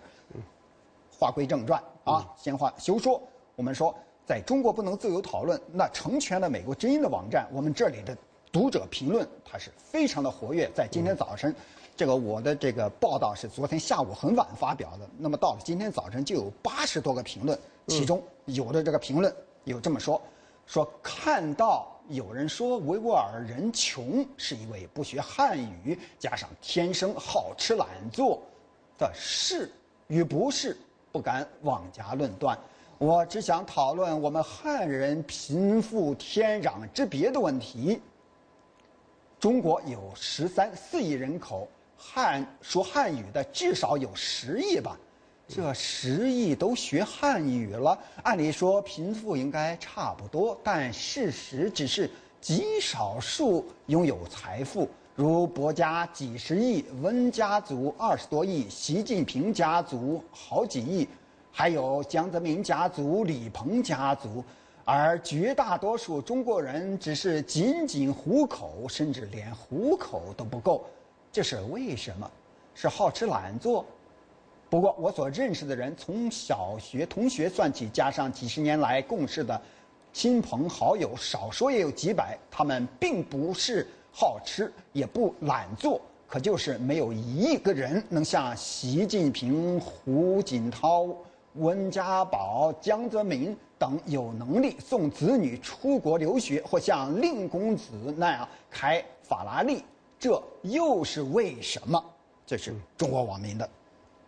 话归正传啊，闲话休说。我们说，在中国不能自由讨论，那成全了美国之音的网站。我们这里的读者评论，它是非常的活跃。在今天早晨，这个我的这个报道是昨天下午很晚发表的，那么到了今天早晨就有八十多个评论，其中有的这个评论有这么说：说看到有人说维吾尔人穷，是因为不学汉语，加上天生好吃懒做的是与不是。不敢妄加论断，我只想讨论我们汉人贫富天壤之别的问题。中国有十三四亿人口，汉说汉语的至少有十亿吧，这十亿都学汉语了，按理说贫富应该差不多，但事实只是极少数拥有财富。如博家几十亿，温家族二十多亿，习近平家族好几亿，还有江泽民家族、李鹏家族，而绝大多数中国人只是仅仅糊口，甚至连糊口都不够，这是为什么？是好吃懒做？不过我所认识的人，从小学同学算起，加上几十年来共事的亲朋好友，少说也有几百，他们并不是。好吃也不懒做，可就是没有一个人能像习近平、胡锦涛、温家宝、江泽民等有能力送子女出国留学，或像令公子那样开法拉利。这又是为什么？这是中国网民的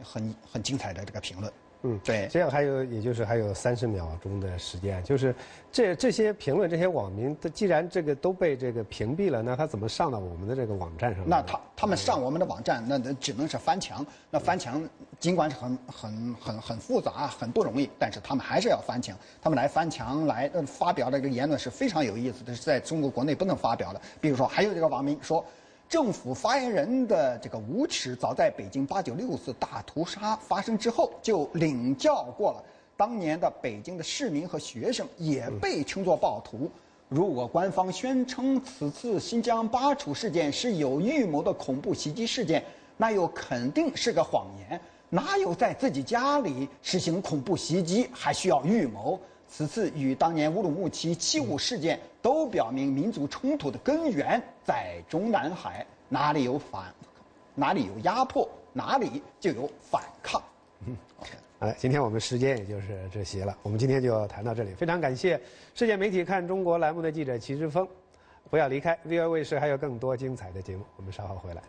很很精彩的这个评论。嗯，对，这样还有，也就是还有三十秒钟的时间，就是这这些评论，这些网民，他既然这个都被这个屏蔽了，那他怎么上到我们的这个网站上？那他他们上我们的网站，那只能是翻墙。那翻墙尽管是很很很很复杂，很不容易，但是他们还是要翻墙。他们来翻墙来发表这个言论是非常有意思的，是在中国国内不能发表的。比如说，还有这个网民说。政府发言人的这个无耻，早在北京八九六四大屠杀发生之后就领教过了。当年的北京的市民和学生也被称作暴徒。如果官方宣称此次新疆八处事件是有预谋的恐怖袭击事件，那又肯定是个谎言。哪有在自己家里实行恐怖袭击还需要预谋？此次与当年乌鲁木齐七五事件都表明，民族冲突的根源在中南海，哪里有反，哪里有压迫，哪里就有反抗。好了，今天我们时间也就是这些了，我们今天就谈到这里。非常感谢世界媒体看中国栏目的记者齐志峰，不要离开 v o 卫视还有更多精彩的节目，我们稍后回来。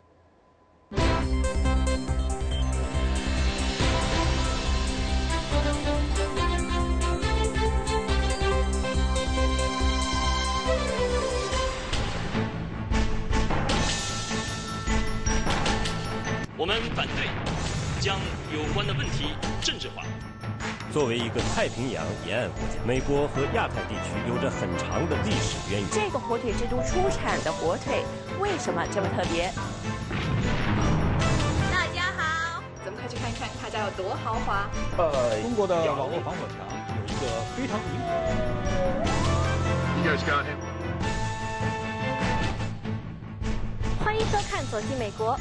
我们反对将有关的问题政治化。作为一个太平洋沿岸国家，美国和亚太地区有着很长的历史渊源。这个火腿之都出产的火腿为什么这么特别？大家好，咱们快去看一看他家有多豪华。呃，中国的网络防火墙有一个非常明。欢迎收看《走进美国》。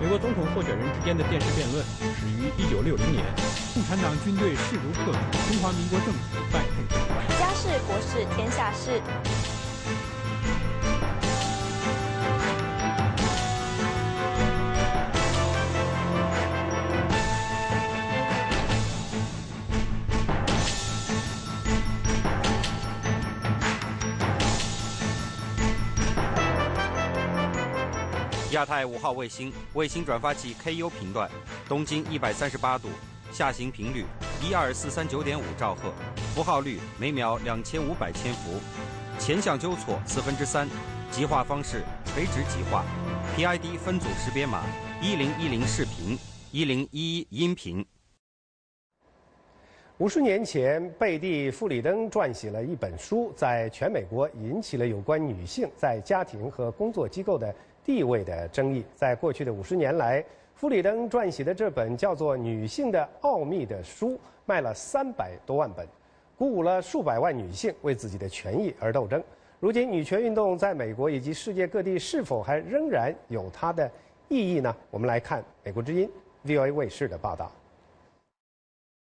美国总统候选人之间的电视辩论始于1960年，共产党军队势如破竹，中华民国政府败退。家事国事天下事。亚太五号卫星卫星转发器 KU 频段，东经一百三十八度，下行频率一二四三九点五兆赫，符号率每秒两千五百千伏，前向纠错四分之三，极化方式垂直极化，PID 分组识别码一零一零视频，一零一一音频。五十年前，贝蒂·弗里登撰写了一本书，在全美国引起了有关女性在家庭和工作机构的。地位的争议，在过去的五十年来，弗里登撰写的这本叫做《女性的奥秘》的书卖了三百多万本，鼓舞了数百万女性为自己的权益而斗争。如今，女权运动在美国以及世界各地是否还仍然有它的意义呢？我们来看美国之音 VOA 卫视的报道。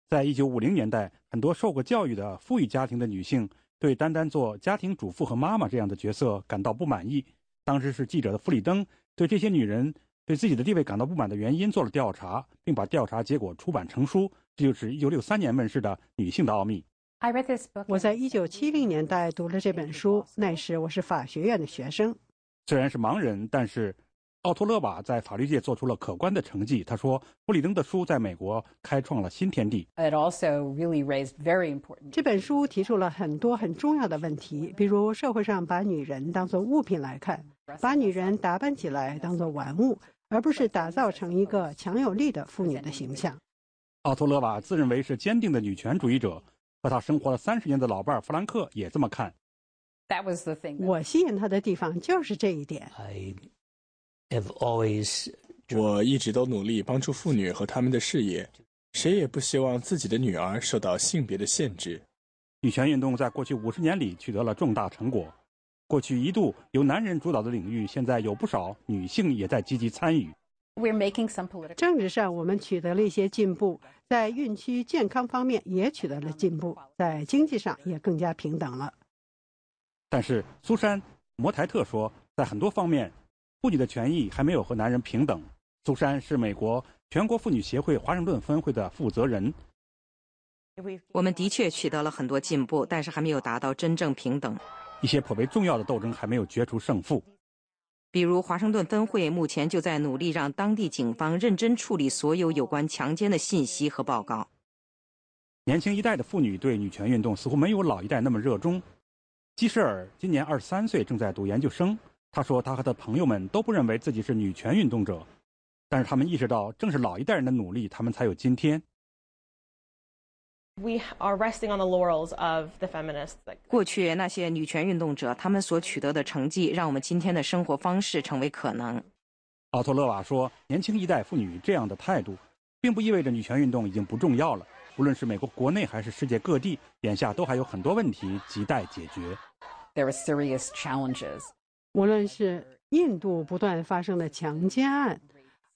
在一九五零年代，很多受过教育的富裕家庭的女性对单单做家庭主妇和妈妈这样的角色感到不满意。当时是记者的弗里登对这些女人对自己的地位感到不满的原因做了调查，并把调查结果出版成书。这就是一九六三年问世的《女性的奥秘》。我在一九七零年代读了这本书，那时我是法学院的学生。虽然是盲人，但是奥托勒瓦在法律界做出了可观的成绩。他说：“布里登的书在美国开创了新天地。” It also really raised very important. 这本书提出了很多很重要的问题，比如社会上把女人当作物品来看，把女人打扮起来当作玩物，而不是打造成一个强有力的妇女的形象。奥托勒瓦自认为是坚定的女权主义者。和他生活了三十年的老伴弗兰克也这么看。That was the thing. 我吸引他的地方就是这一点。I have always. 我一直都努力帮助妇女和他们的事业，谁也不希望自己的女儿受到性别的限制。女权运动在过去五十年里取得了重大成果。过去一度由男人主导的领域，现在有不少女性也在积极参与。We're making some political. 政治上，我们取得了一些进步。在孕期健康方面也取得了进步，在经济上也更加平等了。但是，苏珊·摩台特说，在很多方面，妇女的权益还没有和男人平等。苏珊是美国全国妇女协会华盛顿分会的负责人。我们的确取得了很多进步，但是还没有达到真正平等。一些颇为重要的斗争还没有决出胜负。比如，华盛顿分会目前就在努力让当地警方认真处理所有有关强奸的信息和报告。年轻一代的妇女对女权运动似乎没有老一代那么热衷。基舍尔今年二十三岁，正在读研究生。他说，他和他朋友们都不认为自己是女权运动者，但是他们意识到，正是老一代人的努力，他们才有今天。We are resting on the laurels of the feminists. 过去那些女权运动者，他们所取得的成绩，让我们今天的生活方式成为可能。奥托勒瓦说：“年轻一代妇女这样的态度，并不意味着女权运动已经不重要了。无论是美国国内还是世界各地，眼下都还有很多问题亟待解决。There are serious challenges. 无论是印度不断发生的强奸案，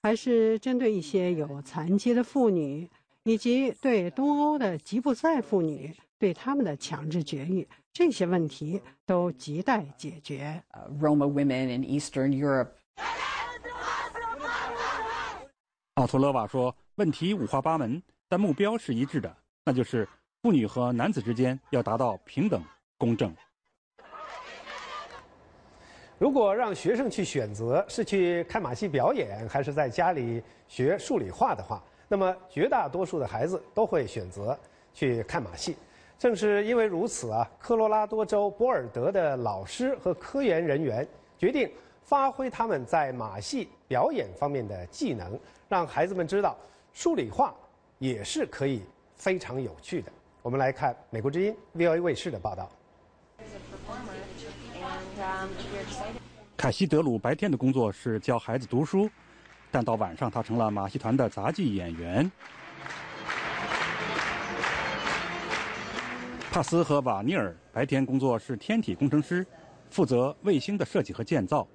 还是针对一些有残疾的妇女。”以及对东欧的吉普赛妇女对他们的强制绝育这些问题都亟待解决。Roma women in Eastern Europe。奥托勒瓦说：“问题五花八门，但目标是一致的，那就是妇女和男子之间要达到平等公正。如果让学生去选择是去看马戏表演，还是在家里学数理化的话。”那么，绝大多数的孩子都会选择去看马戏。正是因为如此啊，科罗拉多州波尔德的老师和科研人员决定发挥他们在马戏表演方面的技能，让孩子们知道数理化也是可以非常有趣的。我们来看美国之音 VOA 卫视的报道。凯西德鲁白天的工作是教孩子读书。但到晚上，他成了马戏团的杂技演员。帕斯和瓦尼尔白天工作是天体工程师，负责卫星的设计和建造。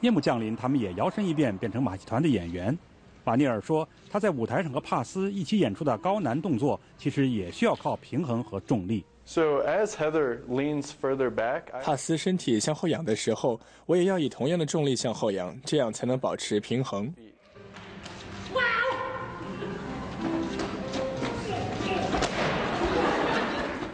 夜幕降临，他们也摇身一变变成马戏团的演员。瓦尼尔说，他在舞台上和帕斯一起演出的高难动作，其实也需要靠平衡和重力。So as Heather leans further back，帕斯身体向后仰的时候，我也要以同样的重力向后仰，这样才能保持平衡。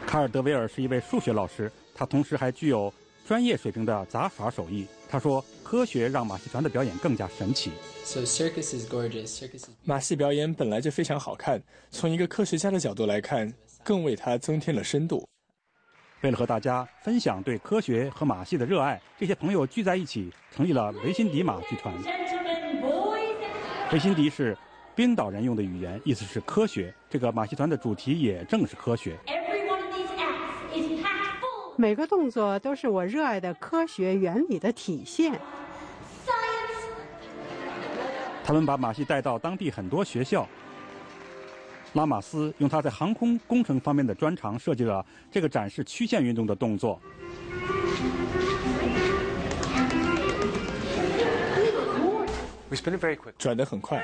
卡尔德维尔是一位数学老师，他同时还具有专业水平的杂耍手艺。他说：“科学让马戏团的表演更加神奇。” So circus is gorgeous. Circus. 马戏表演本来就非常好看，从一个科学家的角度来看。更为它增添了深度。为了和大家分享对科学和马戏的热爱，这些朋友聚在一起，成立了维辛迪马剧团。维辛迪是冰岛人用的语言，意思是科学。这个马戏团的主题也正是科学。每个动作都是我热爱的科学原理的体现。他们把马戏带到当地很多学校。拉马斯用他在航空工程方面的专长设计了这个展示曲线运动的动作。转得很快。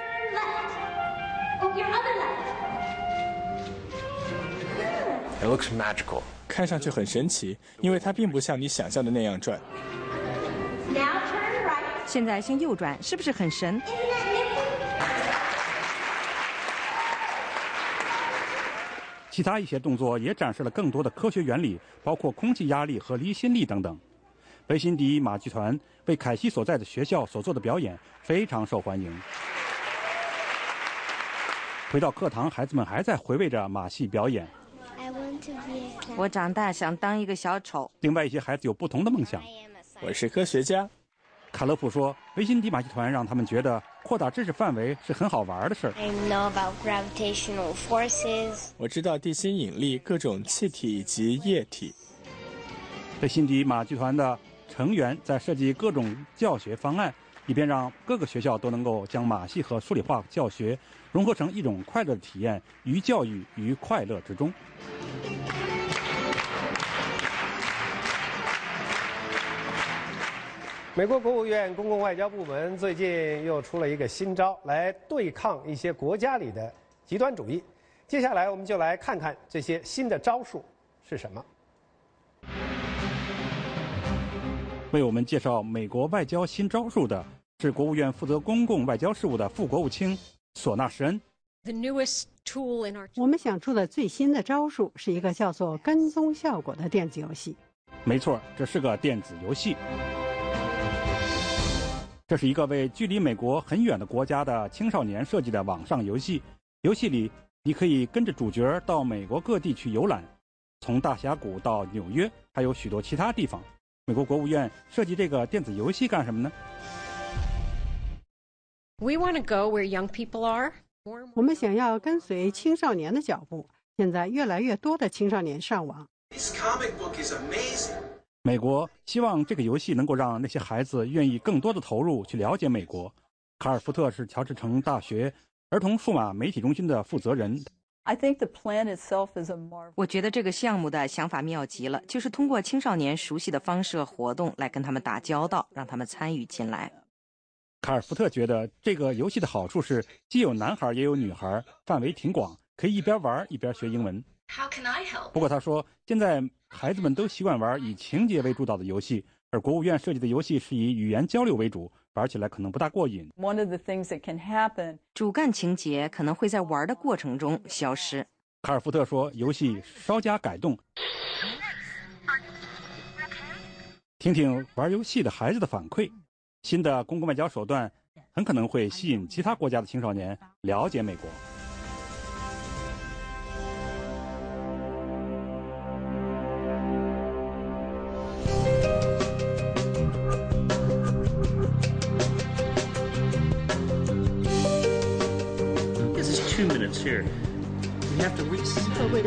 It looks magical，看上去很神奇，因为它并不像你想象的那样转。Now turn right，现在向右转，是不是很神其他一些动作也展示了更多的科学原理，包括空气压力和离心力等等。维辛迪马剧团为凯西所在的学校所做的表演非常受欢迎。回到课堂，孩子们还在回味着马戏表演。我长大想当一个小丑。另外一些孩子有不同的梦想。我是科学家。卡勒普说：“维辛迪马戏团让他们觉得扩大知识范围是很好玩的事儿。” I know about gravitational forces. 我知道地心引力、各种气体以及液体。贝辛迪马剧团的成员在设计各种教学方案，以便让各个学校都能够将马戏和数理化教学融合成一种快乐的体验，于教育于快乐之中。美国国务院公共外交部门最近又出了一个新招，来对抗一些国家里的极端主义。接下来，我们就来看看这些新的招数是什么。为我们介绍美国外交新招数的是国务院负责公共外交事务的副国务卿索纳什恩。我们想出的最新的招数是一个叫做“跟踪效果”的电子游戏。没错，这是个电子游戏。这是一个为距离美国很远的国家的青少年设计的网上游戏。游戏里，你可以跟着主角到美国各地去游览，从大峡谷到纽约，还有许多其他地方。美国国务院设计这个电子游戏干什么呢？We want to go where young people are. 我们想要跟随青少年的脚步。现在越来越多的青少年上网。This comic book is amazing. 美国希望这个游戏能够让那些孩子愿意更多的投入去了解美国。卡尔福特是乔治城大学儿童数码媒体中心的负责人。我觉得这个项目的想法妙极了，就是通过青少年熟悉的方式和活动来跟他们打交道，让他们参与进来。卡尔福特觉得这个游戏的好处是既有男孩也有女孩，范围挺广，可以一边玩一边学英文。不过他说，现在孩子们都习惯玩以情节为主导的游戏，而国务院设计的游戏是以语言交流为主，玩起来可能不大过瘾。主干情节可能会在玩的过程中消失。卡尔福特说，游戏稍加改动，听听玩游戏的孩子的反馈。新的公共外交手段很可能会吸引其他国家的青少年了解美国。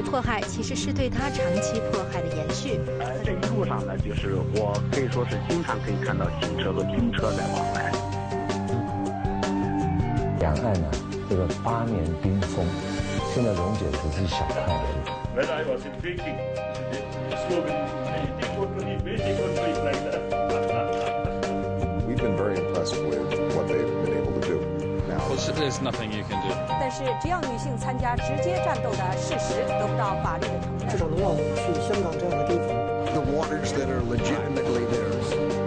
迫害其实是对他长期迫害的延续。呃，这一路上呢，就是我可以说是经常可以看到警车和军车在往来。两岸呢，这个八年冰封，现在溶解只是小块而已。There's nothing you can do. 但是，只要女性参加直接战斗的事实得不到法律的承认，至少能让我们去香港这样的地方。The waters that are legitimately theirs.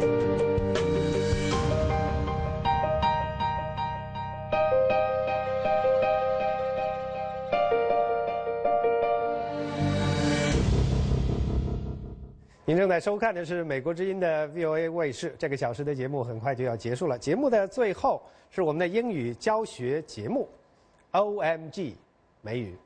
正在收看的是美国之音的 VOA 卫视。这个小时的节目很快就要结束了。节目的最后是我们的英语教学节目，OMG 美语。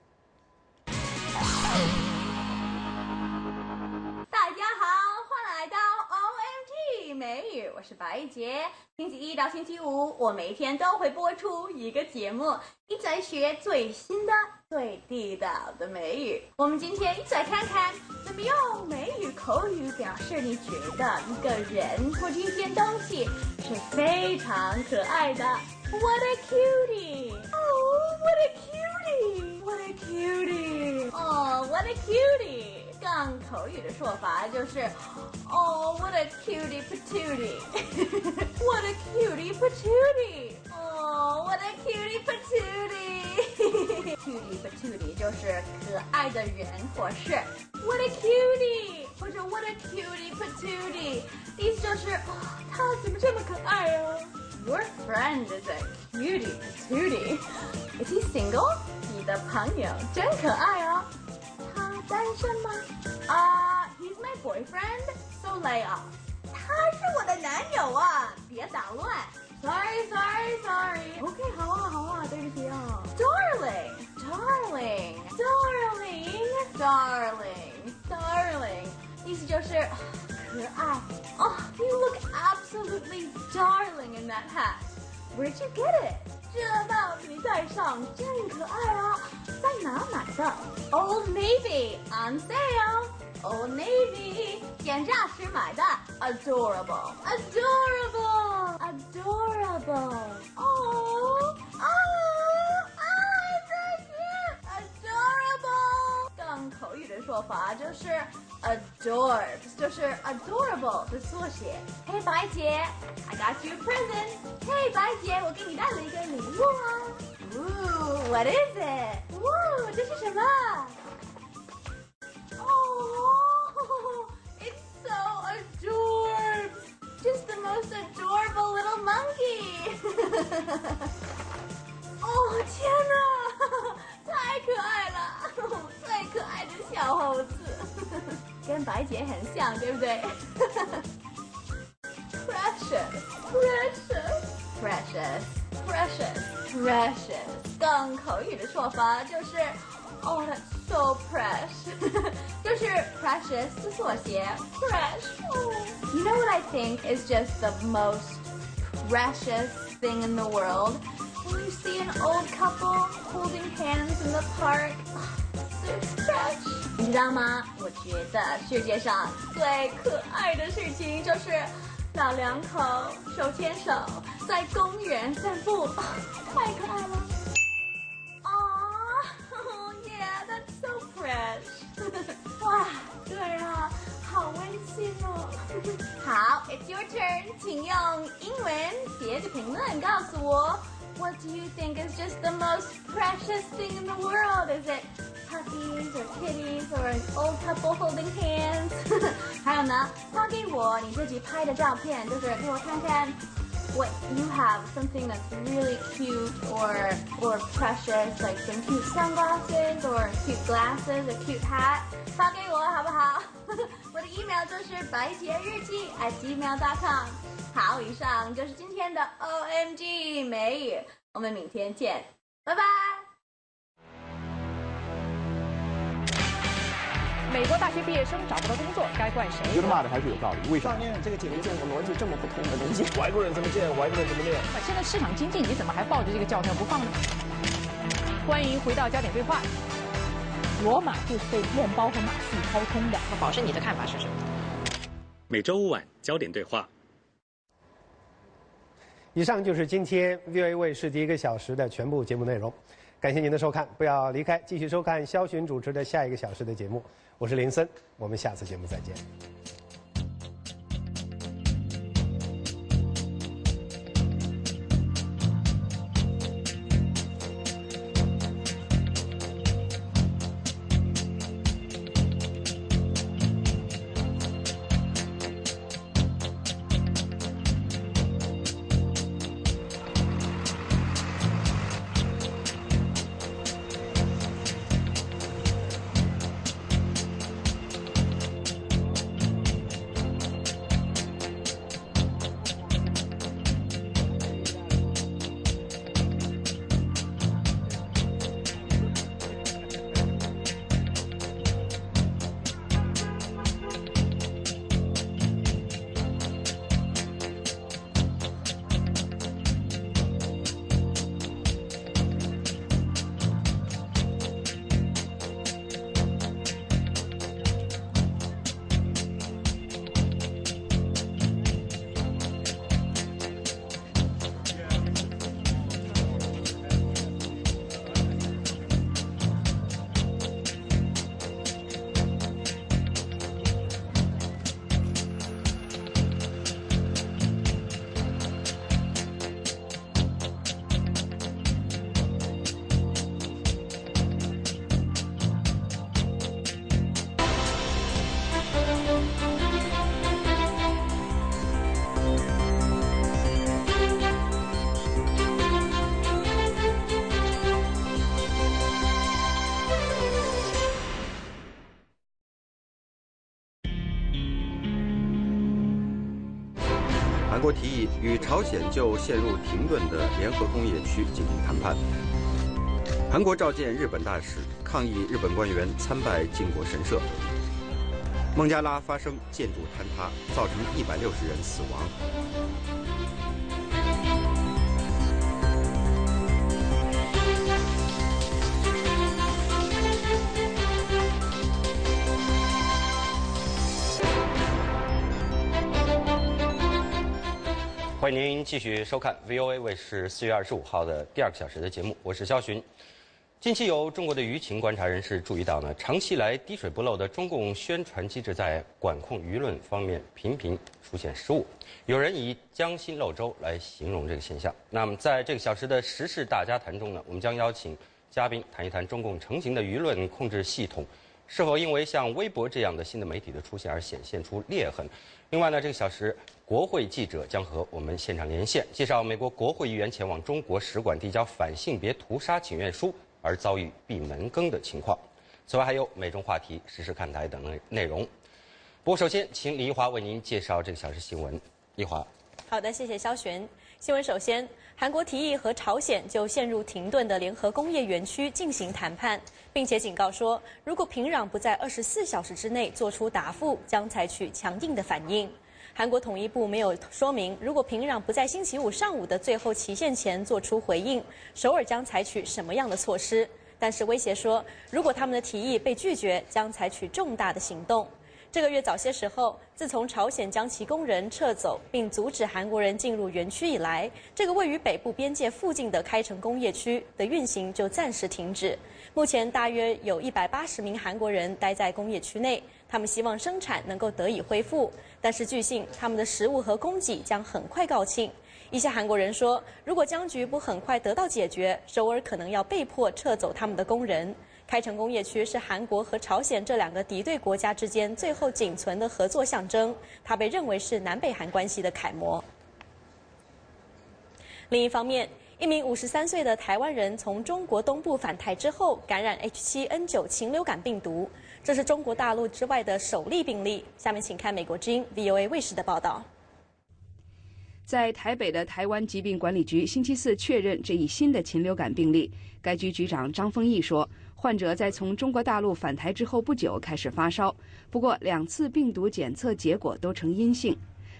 我是白洁。星期一到星期五，我每天都会播出一个节目，一起来学最新的、最地道的美语。我们今天一起来看看怎么用美语口语表示你觉得一个人或者一件东西是非常可爱的。What a cutie! Oh, what a cutie! What a cutie! Oh, what a cutie! 杠口语的说法就是，Oh, what a cutie patootie! What a cutie patootie! cutie patootie，cutie patootie 就是可爱的人或是 what a cutie 或者 what a cutie patootie，意思就是哦，他怎么这么可爱哦？Your friend is a cutie patootie. Is he single? 你的朋友真可爱哦。他单身吗？啊、uh,，He's my boyfriend. So lay off. 他是我的男友啊，别捣乱。Sorry, sorry, sorry. OK，好啊，好啊，对不起啊。Darling, darling, darling, darling, darling，意思就是可爱。Oh, you look absolutely darling in that hat. Where'd you get it? 这帽子你戴上真可爱啊！在哪买的？Old Navy on sale. Old Navy 减价时买的，adorable, adorable, adorable. Oh, ah, adorable. 更口语的说法就是 adorbs，就是 adorable 的缩写。嘿，白姐，I got you a present. 嘿，白姐，我给你带了一个礼物啊。Ooh, what is it? Ooh, 这是什么？Oh, it's so adorbs. Just the most adorable little monkey. 哦，天哪，太可爱了，最可爱的小猴子，跟白姐很像，对不对？Precious, precious, precious, precious, precious。更口语的说法就是。Oh, that's so precious. 就是 precious 的缩写，precious. You know what I think is just the most precious thing in the world? When you see an old couple holding hands in the park, so precious. 你知道吗？我觉得世界上最可爱的事情就是老两口手牵手在公园散步，太可爱了。So fresh，哇，对啊，好温馨哦。好，It's your turn，请用英文写着评论告诉我 ，What do you think is just the most precious thing in the world? Is it puppies or kitties or an old couple holding hands？还有呢，发给我你自己拍的照片，就是给我看看。what you have something that's really cute or or precious, like some cute sunglasses or cute glasses, a cute hat， 发给我好不好？我的 email 就是白洁日记 at gmail.com。好，以上就是今天的 OMG 美语，我们明天见，拜拜。美国大学毕业生找不到工作，该怪谁？我觉得骂的还是有道理。为什么？上面这个姐没见过逻辑这么不通的东西。外国人怎么见，外国人怎么练。现在市场经济，你怎么还抱着这个教条不放呢？欢迎回到焦点对话。罗马就是被面包和马戏掏空的。那宝生，你的看法是什么？每周五晚焦点对话。以上就是今天 VOA 卫视第一个小时的全部节目内容。感谢您的收看，不要离开，继续收看肖巡主持的下一个小时的节目。我是林森，我们下次节目再见。韩国提议与朝鲜就陷入停顿的联合工业区进行谈判。韩国召见日本大使，抗议日本官员参拜靖国神社。孟加拉发生建筑坍塌，造成一百六十人死亡。欢迎您继续收看 VOA 卫视四月二十五号的第二个小时的节目，我是肖寻。近期有中国的舆情观察人士注意到呢，长期来滴水不漏的中共宣传机制在管控舆论方面频频出现失误，有人以将心漏舟来形容这个现象。那么在这个小时的时事大家谈中呢，我们将邀请嘉宾谈一谈中共成型的舆论控制系统是否因为像微博这样的新的媒体的出现而显现出裂痕。另外呢，这个小时。国会记者将和我们现场连线，介绍美国国会议员前往中国使馆递交反性别屠杀请愿书而遭遇闭门羹的情况。此外，还有美中话题、实时看台等内内容。不过，首先请李一华为您介绍这个小时新闻。一华，好的，谢谢肖璇。新闻首先，韩国提议和朝鲜就陷入停顿的联合工业园区进行谈判，并且警告说，如果平壤不在二十四小时之内做出答复，将采取强硬的反应。韩国统一部没有说明，如果平壤不在星期五上午的最后期限前做出回应，首尔将采取什么样的措施？但是威胁说，如果他们的提议被拒绝，将采取重大的行动。这个月早些时候，自从朝鲜将其工人撤走并阻止韩国人进入园区以来，这个位于北部边界附近的开城工业区的运行就暂时停止。目前大约有一百八十名韩国人待在工业区内。他们希望生产能够得以恢复，但是据信他们的食物和供给将很快告罄。一些韩国人说，如果僵局不很快得到解决，首尔可能要被迫撤走他们的工人。开城工业区是韩国和朝鲜这两个敌对国家之间最后仅存的合作象征，它被认为是南北韩关系的楷模。另一方面，一名五十三岁的台湾人从中国东部返台之后，感染 H7N9 禽流感病毒。这是中国大陆之外的首例病例。下面请看美国之音 VOA 卫视的报道。在台北的台湾疾病管理局星期四确认这一新的禽流感病例。该局局长张丰毅说，患者在从中国大陆返台之后不久开始发烧，不过两次病毒检测结果都呈阴性。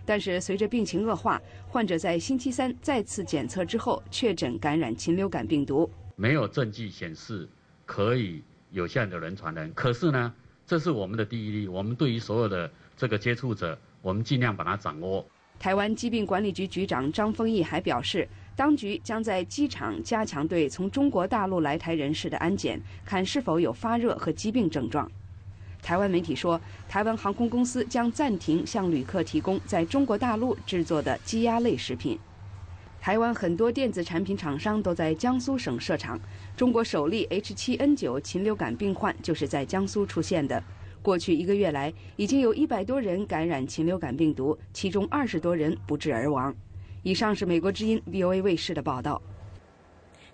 但是随着病情恶化，患者在星期三再次检测之后确诊感染禽流感病毒。没有证据显示可以。有效的人传人，可是呢，这是我们的第一例。我们对于所有的这个接触者，我们尽量把它掌握。台湾疾病管理局局长张丰毅还表示，当局将在机场加强对从中国大陆来台人士的安检，看是否有发热和疾病症状。台湾媒体说，台湾航空公司将暂停向旅客提供在中国大陆制作的鸡鸭类食品。台湾很多电子产品厂商都在江苏省设厂。中国首例 H7N9 禽流感病患就是在江苏出现的。过去一个月来，已经有一百多人感染禽流感病毒，其中二十多人不治而亡。以上是美国之音 VOA 卫视的报道。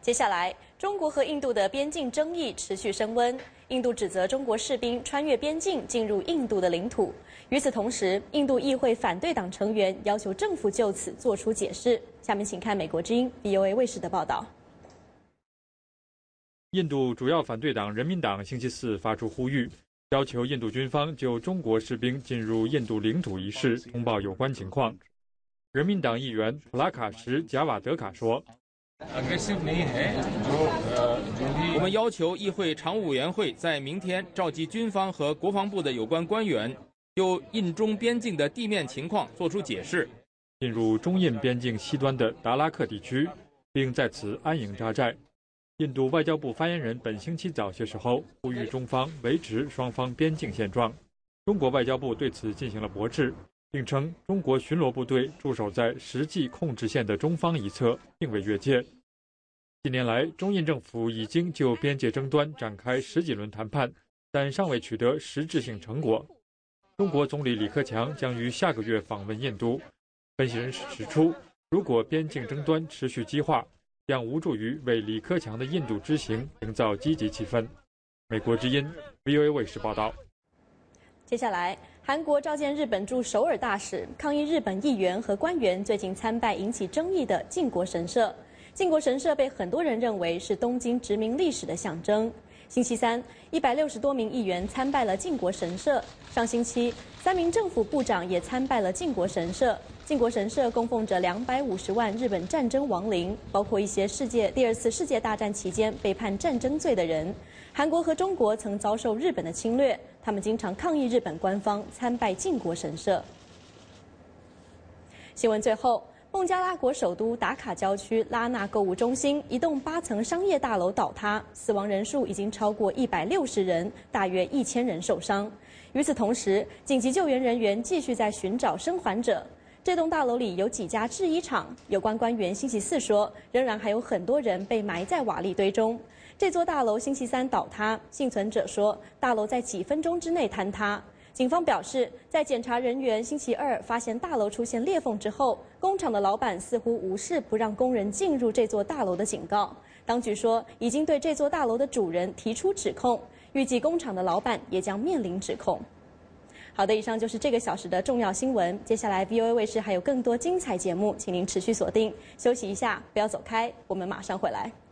接下来，中国和印度的边境争议持续升温。印度指责中国士兵穿越边境进入印度的领土。与此同时，印度议会反对党成员要求政府就此作出解释。下面请看美国之音 VOA 卫视的报道。印度主要反对党人民党星期四发出呼吁，要求印度军方就中国士兵进入印度领土一事通报有关情况。人民党议员普拉卡什·贾瓦德卡说。我们要求议会常务委员会在明天召集军方和国防部的有关官员，就印中边境的地面情况作出解释。进入中印边境西端的达拉克地区，并在此安营扎寨。印度外交部发言人本星期早些时候呼吁中方维持双方边境现状。中国外交部对此进行了驳斥。并称，中国巡逻部队驻守在实际控制线的中方一侧，并未越界。近年来，中印政府已经就边界争端展开十几轮谈判，但尚未取得实质性成果。中国总理李克强将于下个月访问印度。分析人士指出，如果边境争端持续激化，将无助于为李克强的印度之行营造积极气氛。美国之音 VOA 卫视报道。接下来，韩国召见日本驻首尔大使，抗议日本议员和官员最近参拜引起争议的靖国神社。靖国神社被很多人认为是东京殖民历史的象征。星期三，一百六十多名议员参拜了靖国神社。上星期，三名政府部长也参拜了靖国神社。靖国神社供奉着两百五十万日本战争亡灵，包括一些世界第二次世界大战期间被判战争罪的人。韩国和中国曾遭受日本的侵略，他们经常抗议日本官方参拜靖国神社。新闻最后。孟加拉国首都达卡郊区拉纳购物中心一栋八层商业大楼倒塌，死亡人数已经超过一百六十人，大约一千人受伤。与此同时，紧急救援人员继续在寻找生还者。这栋大楼里有几家制衣厂，有关官员星期四说，仍然还有很多人被埋在瓦砾堆中。这座大楼星期三倒塌，幸存者说，大楼在几分钟之内坍塌。警方表示，在检查人员星期二发现大楼出现裂缝之后，工厂的老板似乎无视不让工人进入这座大楼的警告。当局说，已经对这座大楼的主人提出指控，预计工厂的老板也将面临指控。好的，以上就是这个小时的重要新闻。接下来，VOA 卫视还有更多精彩节目，请您持续锁定。休息一下，不要走开，我们马上回来。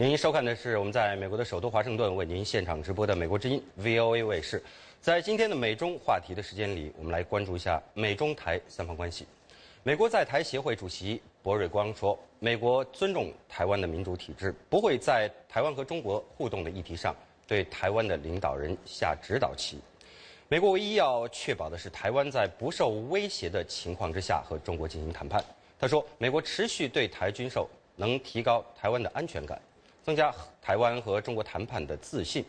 您收看的是我们在美国的首都华盛顿为您现场直播的美国之音 VOA 卫视。在今天的美中话题的时间里，我们来关注一下美中台三方关系。美国在台协会主席博瑞光说：“美国尊重台湾的民主体制，不会在台湾和中国互动的议题上对台湾的领导人下指导棋。美国唯一要确保的是台湾在不受威胁的情况之下和中国进行谈判。”他说：“美国持续对台军售能提高台湾的安全感。”增加台湾和中国谈判的自信。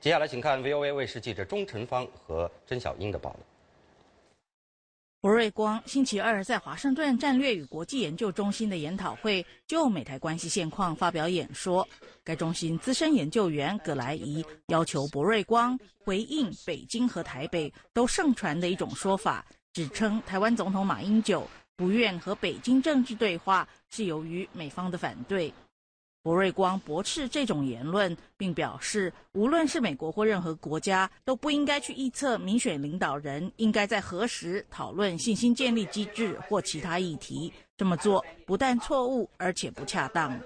接下来，请看 VOA 卫视记者钟晨芳和甄小英的报道。博瑞光星期二在华盛顿战略与国际研究中心的研讨会就美台关系现况发表演说。该中心资深研究员葛莱仪要求博瑞光回应北京和台北都盛传的一种说法，指称台湾总统马英九不愿和北京政治对话是由于美方的反对。博瑞光驳斥这种言论，并表示，无论是美国或任何国家，都不应该去臆测民选领导人应该在何时讨论信心建立机制或其他议题。这么做不但错误，而且不恰当。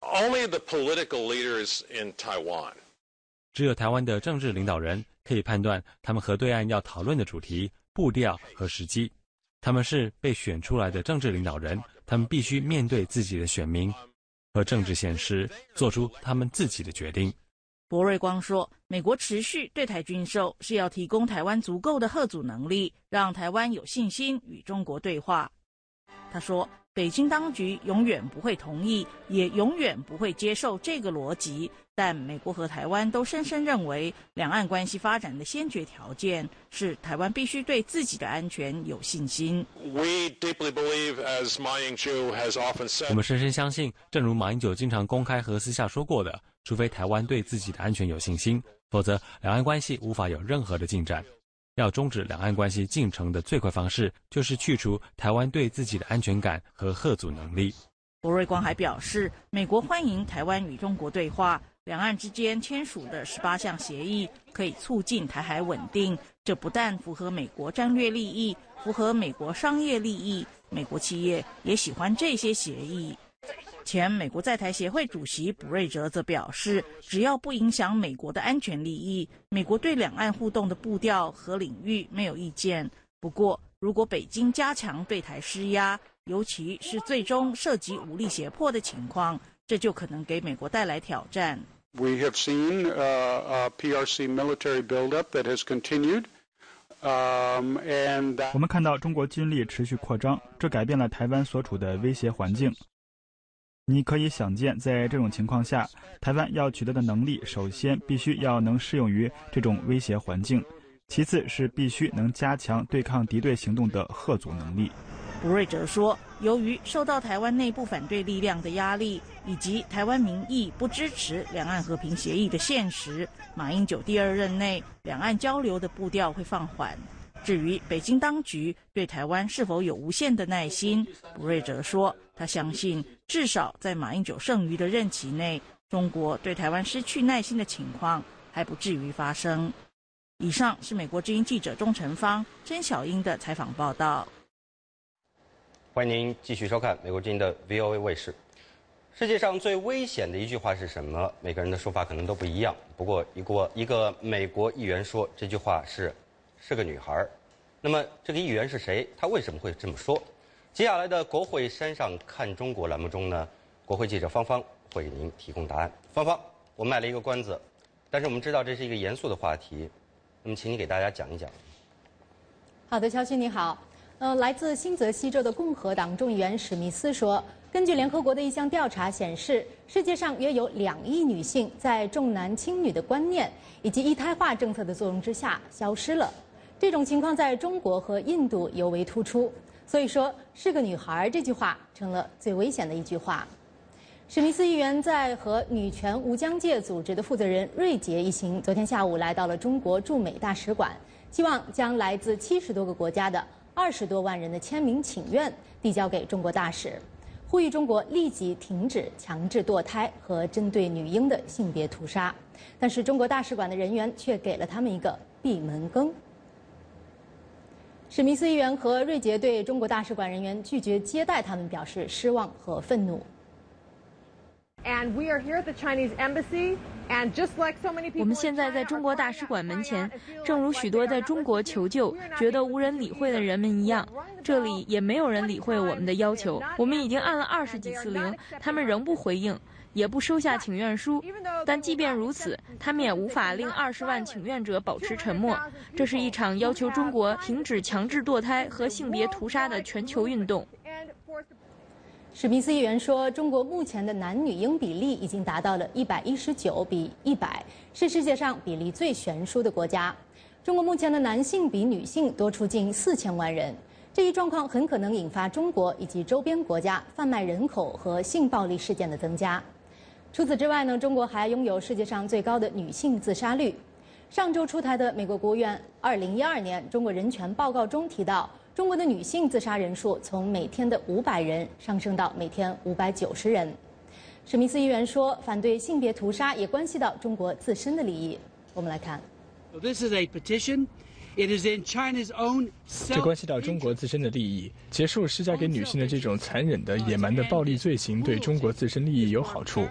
Only the political leaders in Taiwan，只有台湾的政治领导人可以判断他们和对岸要讨论的主题、步调和时机。他们是被选出来的政治领导人，他们必须面对自己的选民。和政治现实，做出他们自己的决定。博瑞光说：“美国持续对台军售，是要提供台湾足够的核阻能力，让台湾有信心与中国对话。”他说。北京当局永远不会同意，也永远不会接受这个逻辑。但美国和台湾都深深认为，两岸关系发展的先决条件是台湾必须对自己的安全有信心。我们深深相信，正如马英九经常公开和私下说过的，除非台湾对自己的安全有信心，否则两岸关系无法有任何的进展。要终止两岸关系进程的最快方式，就是去除台湾对自己的安全感和贺阻能力。博瑞光还表示，美国欢迎台湾与中国对话，两岸之间签署的十八项协议可以促进台海稳定，这不但符合美国战略利益，符合美国商业利益，美国企业也喜欢这些协议。前美国在台协会主席卜瑞哲则表示，只要不影响美国的安全利益，美国对两岸互动的步调和领域没有意见。不过，如果北京加强对台施压，尤其是最终涉及武力胁迫的情况，这就可能给美国带来挑战。We have seen a PRC military buildup that has continued. Um, and 我们看到中国军力持续扩张，这改变了台湾所处的威胁环境。你可以想见，在这种情况下，台湾要取得的能力，首先必须要能适用于这种威胁环境，其次是必须能加强对抗敌对行动的贺阻能力。布瑞哲说，由于受到台湾内部反对力量的压力，以及台湾民意不支持两岸和平协议的现实，马英九第二任内两岸交流的步调会放缓。至于北京当局对台湾是否有无限的耐心，卜瑞哲说，他相信至少在马英九剩余的任期内，中国对台湾失去耐心的情况还不至于发生。以上是美国之音记者钟成芳、甄小英的采访报道。欢迎您继续收看美国之音的 VOA 卫视。世界上最危险的一句话是什么？每个人的说法可能都不一样。不过，一个一个美国议员说这句话是。是个女孩那么这个议员是谁？他为什么会这么说？接下来的《国会山上看中国》栏目中呢，国会记者芳芳会给您提供答案。芳芳，我卖了一个关子，但是我们知道这是一个严肃的话题，那么请你给大家讲一讲。好的，肖勋你好。呃，来自新泽西州的共和党众议员史密斯说，根据联合国的一项调查显示，世界上约有两亿女性在重男轻女的观念以及一胎化政策的作用之下消失了。这种情况在中国和印度尤为突出，所以说是个女孩这句话成了最危险的一句话。史密斯议员在和女权无疆界组织的负责人瑞杰一行昨天下午来到了中国驻美大使馆，希望将来自七十多个国家的二十多万人的签名请愿递交给中国大使，呼吁中国立即停止强制堕胎和针对女婴的性别屠杀。但是中国大使馆的人员却给了他们一个闭门羹。史密斯议员和瑞杰对中国大使馆人员拒绝接待他们表示失望和愤怒。我们现在在中国大使馆门前，正如许多在中国求救、觉得无人理会的人们一样，这里也没有人理会我们的要求。我们已经按了二十几次铃，他们仍不回应。也不收下请愿书，但即便如此，他们也无法令二十万请愿者保持沉默。这是一场要求中国停止强制堕胎和性别屠杀的全球运动。史密斯议员说：“中国目前的男女婴比例已经达到了一百一十九比一百，是世界上比例最悬殊的国家。中国目前的男性比女性多出近四千万人，这一状况很可能引发中国以及周边国家贩卖人口和性暴力事件的增加。”除此之外呢，中国还拥有世界上最高的女性自杀率。上周出台的美国国务院2012年中国人权报告中提到，中国的女性自杀人数从每天的500人上升到每天590人。史密斯议员说，反对性别屠杀也关系到中国自身的利益。我们来看。This is a petition. 这关系到中国自身的利益，结束施加给女性的这种残忍的、野蛮的暴力罪行，对中国自身利益有好处。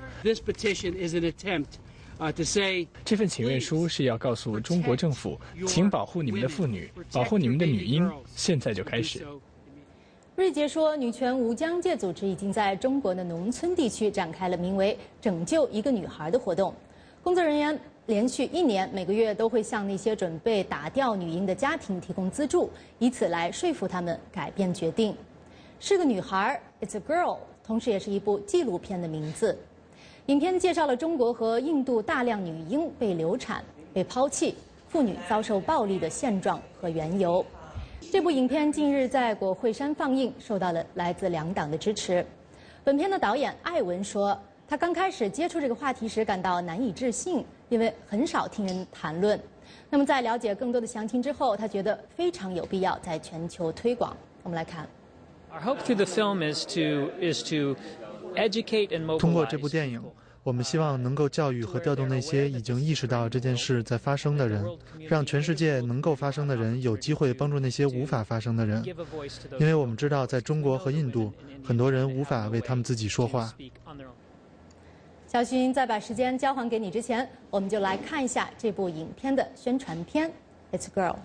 这份请愿书是要告诉中国政府，请保护你们的妇女，保护你们的女婴，现在就开始。瑞杰说，女权无疆界组织已经在中国的农村地区展开了名为“拯救一个女孩”的活动，工作人员。连续一年，每个月都会向那些准备打掉女婴的家庭提供资助，以此来说服他们改变决定。是个女孩，It's a girl，同时也是一部纪录片的名字。影片介绍了中国和印度大量女婴被流产、被抛弃、妇女遭受暴力的现状和缘由。这部影片近日在国会山放映，受到了来自两党的支持。本片的导演艾文说，他刚开始接触这个话题时感到难以置信。因为很少听人谈论，那么在了解更多的详情之后，他觉得非常有必要在全球推广。我们来看。通过这部电影，我们希望能够教育和调动那些已经意识到这件事在发生的人，让全世界能够发生的人有机会帮助那些无法发生的人。因为我们知道，在中国和印度，很多人无法为他们自己说话。小勋在把时间交还给你之前，我们就来看一下这部影片的宣传片《It's a Girl》。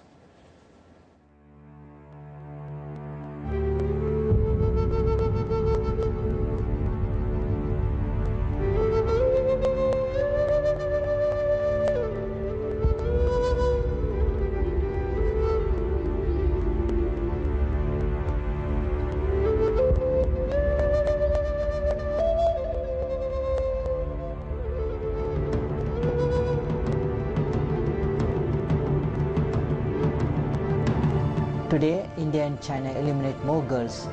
Today, India and China eliminate more girls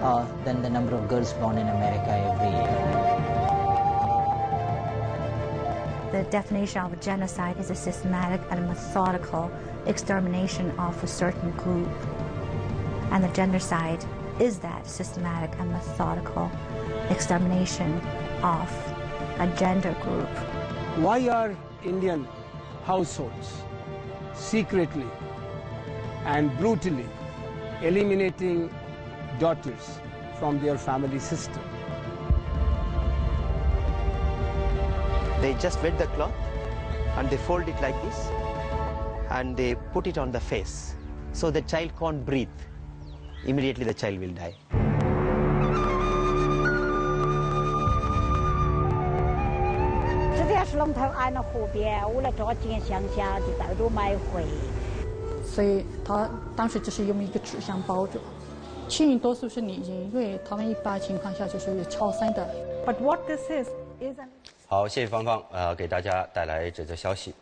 uh, than the number of girls born in America every year. The definition of genocide is a systematic and methodical extermination of a certain group. And the gendercide is that systematic and methodical extermination of a gender group. Why are Indian households secretly and brutally eliminating daughters from their family system? They just wet the cloth and they fold it like this and they put it on the face so the child can't breathe. Immediately the child will die. 这条是龙头安了河边，我来抓紧乡下就到处买回。 所以他当时就是用一个纸箱包着，其余多数是女婴，因为他们一般情况下就是有超生的。But what this is isn't. 好，谢谢芳芳，呃，给大家带来这则消息。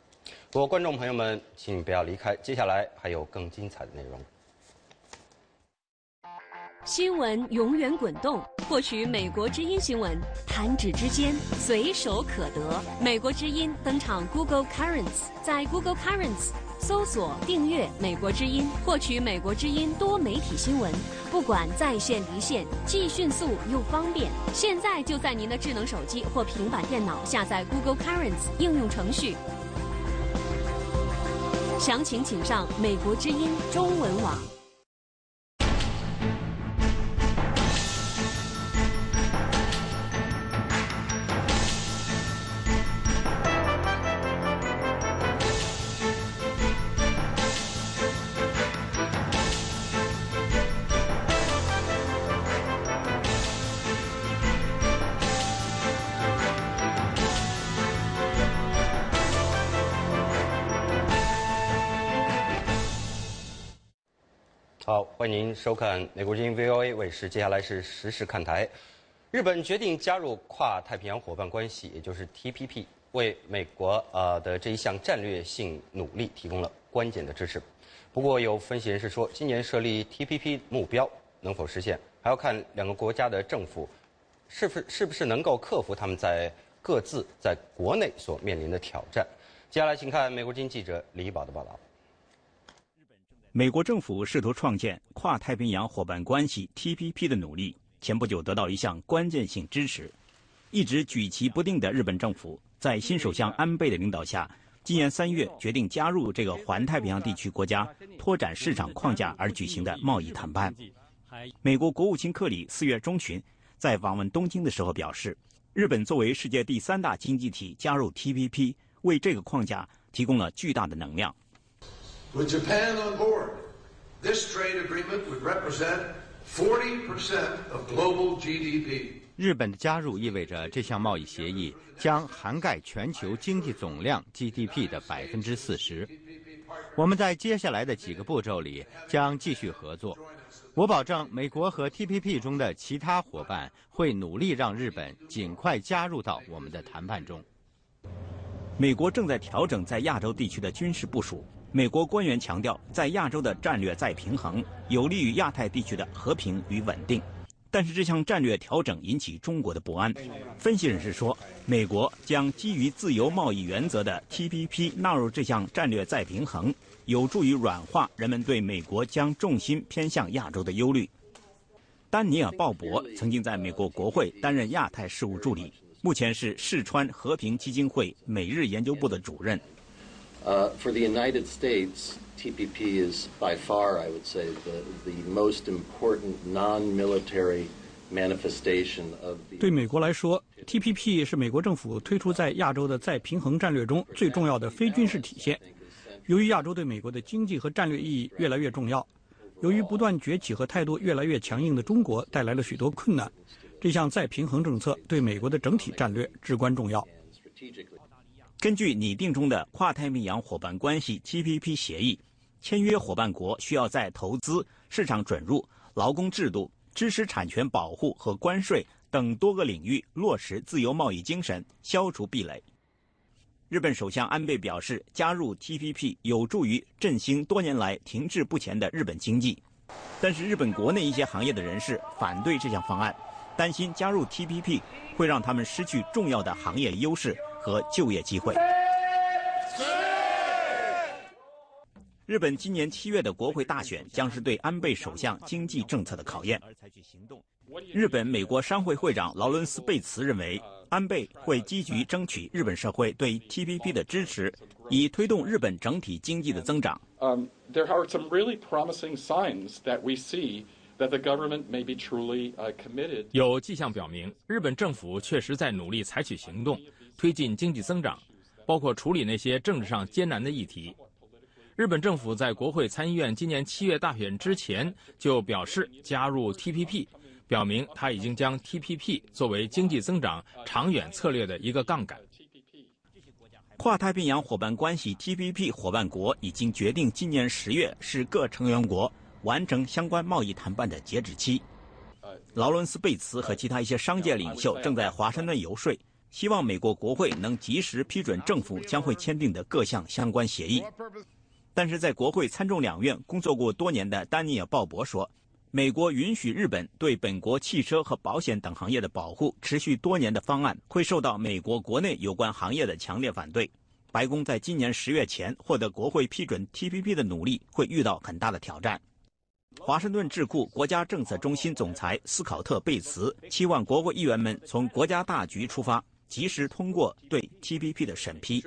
不过，观众朋友们，请不要离开，接下来还有更精彩的内容。新闻永远滚动，获取美国之音新闻，弹指之间，随手可得。美国之音登场 Google Currents，在 Google Currents 搜索订阅美国之音，获取美国之音多媒体新闻，不管在线离线，既迅速又方便。现在就在您的智能手机或平板电脑下载 Google Currents 应用程序。详情请上美国之音中文网。欢迎您收看美国之音 VOA 卫视。接下来是时事看台。日本决定加入跨太平洋伙伴关系，也就是 TPP，为美国呃的这一项战略性努力提供了关键的支持。不过，有分析人士说，今年设立 TPP 目标能否实现，还要看两个国家的政府是不是不是能够克服他们在各自在国内所面临的挑战。接下来，请看美国之音记者李宝的报道。美国政府试图创建跨太平洋伙伴关系 （TPP） 的努力，前不久得到一项关键性支持。一直举棋不定的日本政府，在新首相安倍的领导下，今年三月决定加入这个环太平洋地区国家拓展市场框架而举行的贸易谈判。美国国务卿克里四月中旬在访问东京的时候表示，日本作为世界第三大经济体加入 TPP，为这个框架提供了巨大的能量。With Japan on board, this trade agreement would represent 40% of global GDP. 日本的加入意味着这项贸易协议将涵盖全球经济总量 GDP 的百分之四十。我们在接下来的几个步骤里将继续合作。我保证，美国和 TPP 中的其他伙伴会努力让日本尽快加入到我们的谈判中。美国正在调整在亚洲地区的军事部署。美国官员强调，在亚洲的战略再平衡有利于亚太地区的和平与稳定。但是这项战略调整引起中国的不安。分析人士说，美国将基于自由贸易原则的 TPP 纳入这项战略再平衡，有助于软化人们对美国将重心偏向亚洲的忧虑。丹尼尔·鲍勃曾经在美国国会担任亚太事务助理，目前是世川和平基金会美日研究部的主任。Uh, for the United States, TPP is by far, I would say, the, the most important non-military manifestation of the. 对美国来说，TPP 是美国政府推出在亚洲的再平衡战略中最重要的非军事体现。由于亚洲对美国的经济和战略意义越来越重要，由于不断崛起和态度越来越强硬的中国带来了许多困难，这项再平衡政策对美国的整体战略至关重要。根据拟定中的跨太平洋伙伴关系 （TPP） 协议，签约伙伴国需要在投资、市场准入、劳工制度、知识产权保护和关税等多个领域落实自由贸易精神，消除壁垒。日本首相安倍表示，加入 TPP 有助于振兴多年来停滞不前的日本经济。但是，日本国内一些行业的人士反对这项方案，担心加入 TPP 会让他们失去重要的行业优势和就业机会。日本今年七月的国会大选将是对安倍首相经济政策的考验。日本美国商会会长劳伦斯·贝茨认为，安倍会积极争取日本社会对 TPP 的支持，以推动日本整体经济的增长。Um, there are some really promising signs that we see that the government may be truly committed. 有迹象表明，日本政府确实在努力采取行动，推进经济增长，包括处理那些政治上艰难的议题。日本政府在国会参议院今年七月大选之前就表示加入 TPP，表明他已经将 TPP 作为经济增长长远策略的一个杠杆。跨太平洋伙伴关系 TPP 伙伴国已经决定今年十月是各成员国完成相关贸易谈判的截止期。劳伦斯·贝茨和其他一些商界领袖正在华盛顿游说，希望美国国会能及时批准政府将会签订的各项相关协议。但是在国会参众两院工作过多年的丹尼尔·鲍勃说，美国允许日本对本国汽车和保险等行业的保护持续多年的方案会受到美国国内有关行业的强烈反对。白宫在今年十月前获得国会批准 TPP 的努力会遇到很大的挑战。华盛顿智库国家政策中心总裁斯考特·贝茨期望国会议员们从国家大局出发。及时通过对 TPP 的审批。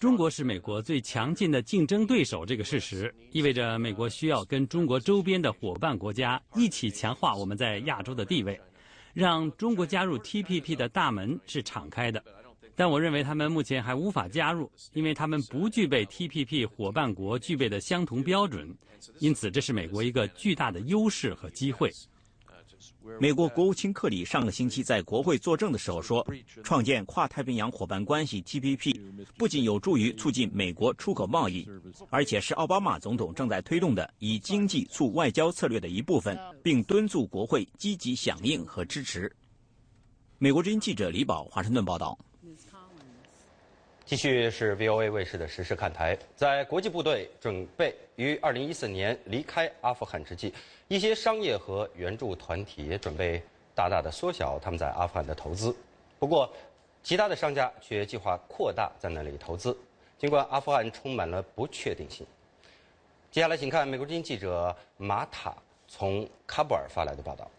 中国是美国最强劲的竞争对手，这个事实意味着美国需要跟中国周边的伙伴国家一起强化我们在亚洲的地位，让中国加入 TPP 的大门是敞开的。但我认为他们目前还无法加入，因为他们不具备 TPP 伙伴国具备的相同标准。因此，这是美国一个巨大的优势和机会。美国国务卿克里上个星期在国会作证的时候说，创建跨太平洋伙伴关系 （TPP） 不仅有助于促进美国出口贸易，而且是奥巴马总统正在推动的以经济促外交策略的一部分，并敦促国会积极响应和支持。美国之音记者李宝华盛顿报道。继续是 VOA 卫视的实时看台，在国际部队准备于2014年离开阿富汗之际。一些商业和援助团体也准备大大的缩小他们在阿富汗的投资，不过，其他的商家却计划扩大在那里投资。尽管阿富汗充满了不确定性。接下来，请看美国之音记者马塔从喀布尔发来的报道。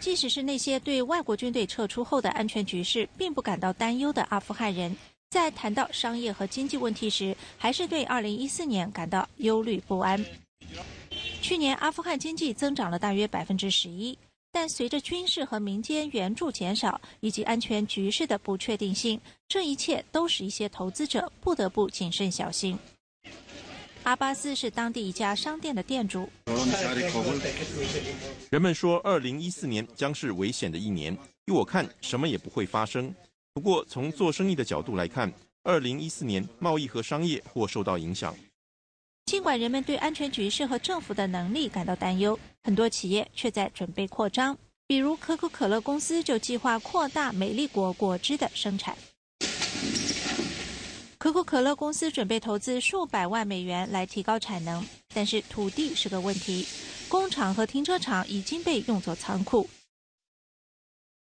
即使是那些对外国军队撤出后的安全局势并不感到担忧的阿富汗人，在谈到商业和经济问题时，还是对2014年感到忧虑不安。去年阿富汗经济增长了大约百分之十一，但随着军事和民间援助减少以及安全局势的不确定性，这一切都使一些投资者不得不谨慎小心。阿巴斯是当地一家商店的店主。人们说，二零一四年将是危险的一年，依我看，什么也不会发生。不过，从做生意的角度来看，二零一四年贸易和商业或受到影响。尽管人们对安全局势和政府的能力感到担忧，很多企业却在准备扩张。比如可口可乐公司就计划扩大美丽果果汁的生产。可口可乐公司准备投资数百万美元来提高产能，但是土地是个问题，工厂和停车场已经被用作仓库。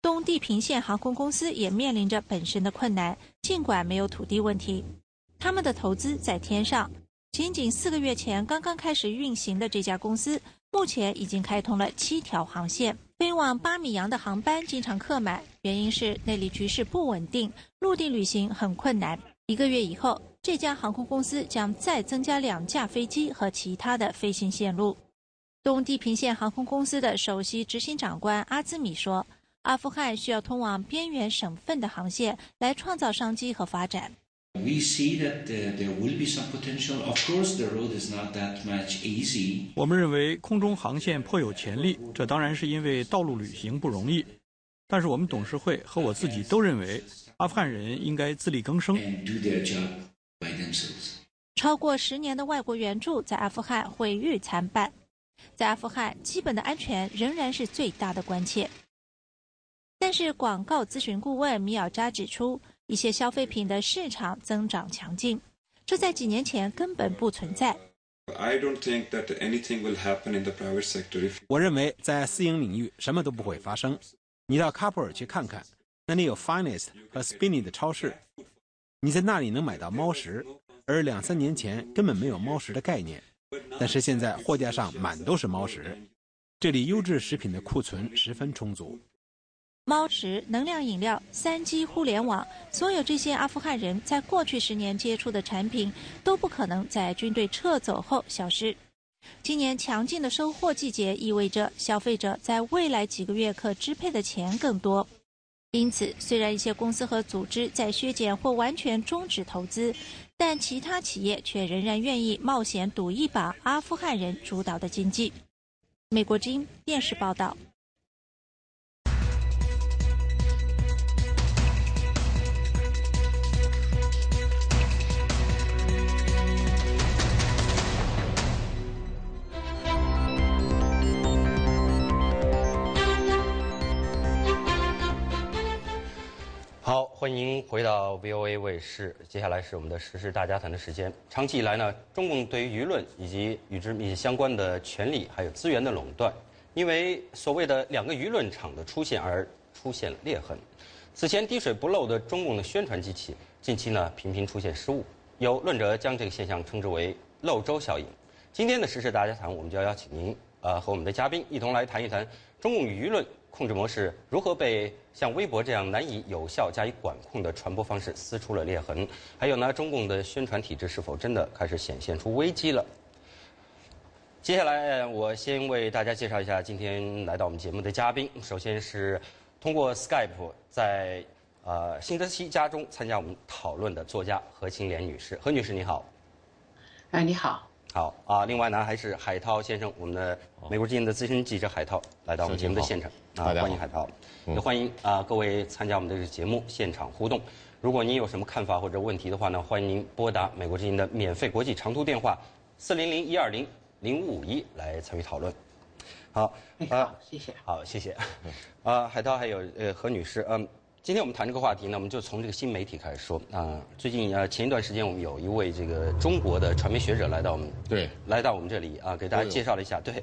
东地平线航空公司也面临着本身的困难，尽管没有土地问题，他们的投资在天上。仅仅四个月前刚刚开始运行的这家公司，目前已经开通了七条航线，飞往巴米扬的航班经常客满，原因是那里局势不稳定，陆地旅行很困难。一个月以后，这家航空公司将再增加两架飞机和其他的飞行线路。东地平线航空公司的首席执行长官阿兹米说：“阿富汗需要通往边缘省份的航线来创造商机和发展。” We see that there will be some potential. Of course, the road is not that much easy. 我们认为空中航线颇有潜力，这当然是因为道路旅行不容易。但是我们董事会和我自己都认为，阿富汗人应该自力更生。超过十年的外国援助在阿富汗毁誉参半，在阿富汗，基本的安全仍然是最大的关切。但是广告咨询顾问米尔扎指出，一些消费品的市场增长强劲，这在几年前根本不存在。我认为在私营领域什么都不会发生。你到喀布尔去看看，那里有 Finest 和 Spinny 的超市，你在那里能买到猫食，而两三年前根本没有猫食的概念。但是现在货架上满都是猫食，这里优质食品的库存十分充足。猫食、能量饮料、三 G 互联网，所有这些阿富汗人在过去十年接触的产品，都不可能在军队撤走后消失。今年强劲的收获季节意味着消费者在未来几个月可支配的钱更多。因此，虽然一些公司和组织在削减或完全终止投资，但其他企业却仍然愿意冒险赌一把阿富汗人主导的经济。美国之音电视报道。好，欢迎回到 VOA 卫视。接下来是我们的时事大家谈的时间。长期以来呢，中共对于舆论以及与之密切相关的权力还有资源的垄断，因为所谓的两个舆论场的出现而出现裂痕。此前滴水不漏的中共的宣传机器，近期呢频频出现失误。有论者将这个现象称之为“漏粥效应”。今天的时事大家谈，我们就要邀请您，呃，和我们的嘉宾一同来谈一谈中共舆论。控制模式如何被像微博这样难以有效加以管控的传播方式撕出了裂痕？还有呢，中共的宣传体制是否真的开始显现出危机了？接下来，我先为大家介绍一下今天来到我们节目的嘉宾。首先是通过 Skype 在呃新泽西家中参加我们讨论的作家何青莲女士。何女士，你好。哎，你好。好啊，另外呢，还是海涛先生，我们的美国之音的资深记者海涛来到我们节目的现场啊，欢迎海涛，也欢迎啊各位参加我们的这个节目现场互动。如果您有什么看法或者问题的话呢，欢迎您拨打美国之音的免费国际长途电话四零零一二零零五五一来参与讨论。好啊，谢谢。好，谢谢。啊，海涛还有呃何女士，嗯。今天我们谈这个话题呢，我们就从这个新媒体开始说啊。最近呃，前一段时间我们有一位这个中国的传媒学者来到我们对来到我们这里啊，给大家介绍了一下对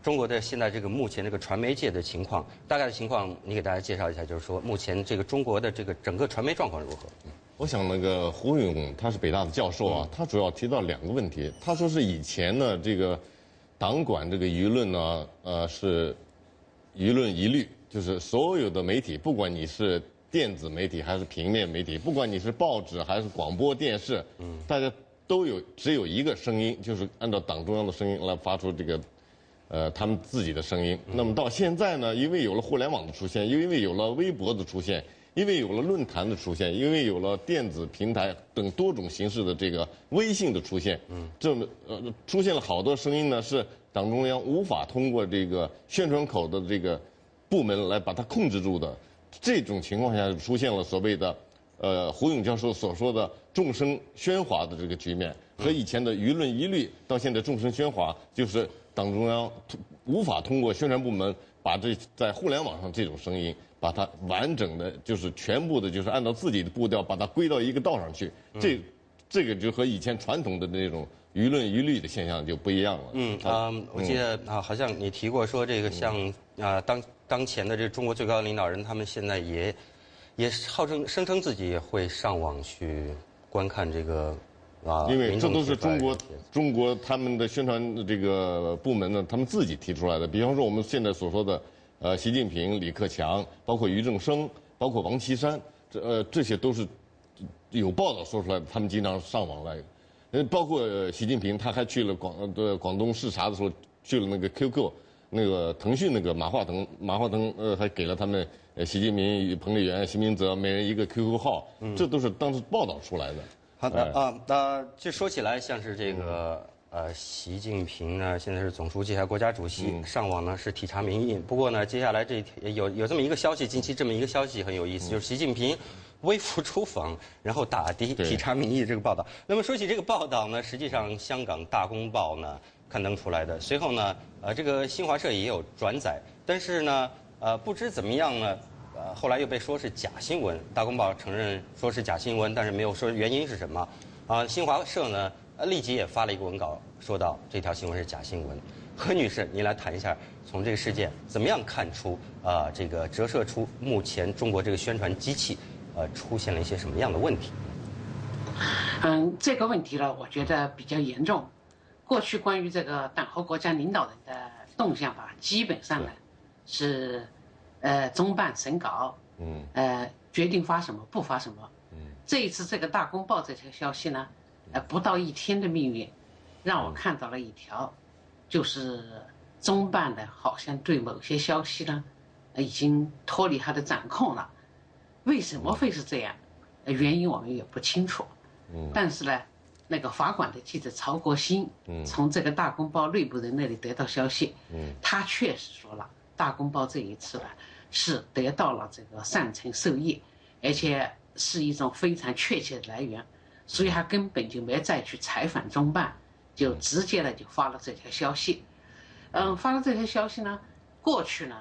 中国的现在这个目前这个传媒界的情况，大概的情况你给大家介绍一下，就是说目前这个中国的这个整个传媒状况如何？我想那个胡勇他是北大的教授啊，他主要提到两个问题，他说是以前呢这个党管这个舆论呢呃是舆论一律，就是所有的媒体不管你是。电子媒体还是平面媒体，不管你是报纸还是广播电视，嗯，大家都有只有一个声音，就是按照党中央的声音来发出这个，呃，他们自己的声音。那么到现在呢，因为有了互联网的出现，又因为有了微博的出现，因为有了论坛的出现，因为有了电子平台等多种形式的这个微信的出现，嗯，这么呃出现了好多声音呢，是党中央无法通过这个宣传口的这个部门来把它控制住的。这种情况下出现了所谓的，呃，胡勇教授所说的众生喧哗的这个局面，和以前的舆论一律到现在众生喧哗，就是党中央无法通过宣传部门把这在互联网上这种声音，把它完整的，就是全部的，就是按照自己的步调把它归到一个道上去。这，这个就和以前传统的那种舆论一律的现象就不一样了。嗯啊，我记得啊，好像你提过说这个像啊当。当前的这中国最高领导人，他们现在也也号称声称自己也会上网去观看这个啊，因为这都是中国中国他们的宣传这个部门呢，他们自己提出来的。比方说我们现在所说的呃，习近平、李克强，包括俞正声，包括王岐山，这呃这些都是有报道说出来的。他们经常上网来，呃，包括习近平他还去了广呃广东视察的时候，去了那个 QQ。那个腾讯那个马化腾，马化腾呃还给了他们呃习近平、彭丽媛、席明泽每人一个 QQ 号，这都是当时报道出来的。好的啊，那这说起来像是这个呃习近平呢，现在是总书记还是国家主席，上网呢是体察民意。不过呢，接下来这有有这么一个消息，近期这么一个消息很有意思，就是习近平微服出访，然后打的体察民意这个报道。那么说起这个报道呢，实际上香港大公报呢。刊登出来的，随后呢，呃，这个新华社也有转载，但是呢，呃，不知怎么样呢，呃，后来又被说是假新闻。大公报承认说是假新闻，但是没有说原因是什么。啊，新华社呢，立即也发了一个文稿，说到这条新闻是假新闻。何女士，您来谈一下，从这个事件怎么样看出啊，这个折射出目前中国这个宣传机器，呃，出现了一些什么样的问题？嗯，这个问题呢，我觉得比较严重。过去关于这个党和国家领导人的动向吧，基本上呢是，呃，中办审稿，嗯，呃，决定发什么不发什么。嗯，这一次这个大公报这条消息呢，呃，不到一天的命运，让我看到了一条，就是中办的好像对某些消息呢，已经脱离他的掌控了。为什么会是这样？原因我们也不清楚。嗯，但是呢。那个法馆的记者曹国兴，嗯从这个大公报内部人那里得到消息，嗯他确实说了，大公报这一次呢是得到了这个上层授意，而且是一种非常确切的来源，所以他根本就没再去采访中办，就直接呢就发了这条消息。嗯，发了这条消息呢，过去呢，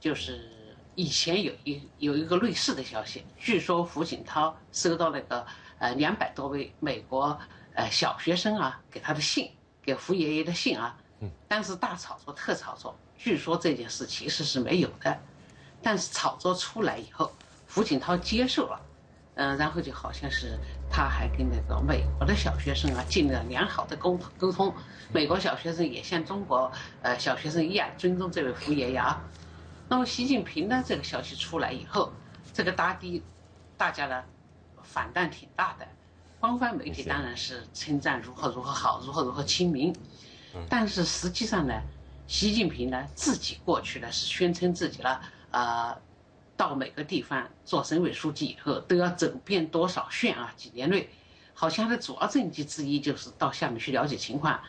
就是以前有一有一个类似的消息，据说胡锦涛收到那个呃两百多位美国。呃，小学生啊，给他的信，给胡爷爷的信啊，嗯，但是大炒作特炒作，据说这件事其实是没有的，但是炒作出来以后，胡锦涛接受了，嗯，然后就好像是他还跟那个美国的小学生啊建立了良好的沟沟通，美国小学生也像中国呃小学生一样尊重这位胡爷爷啊，那么习近平呢这个消息出来以后，这个大地，大家呢反弹挺大的。官方媒体当然是称赞如何如何好，如何如何亲民，但是实际上呢，习近平呢自己过去呢是宣称自己呢，呃，到每个地方做省委书记以后都要走遍多少县啊？几年内，好像他的主要政绩之一就是到下面去了解情况。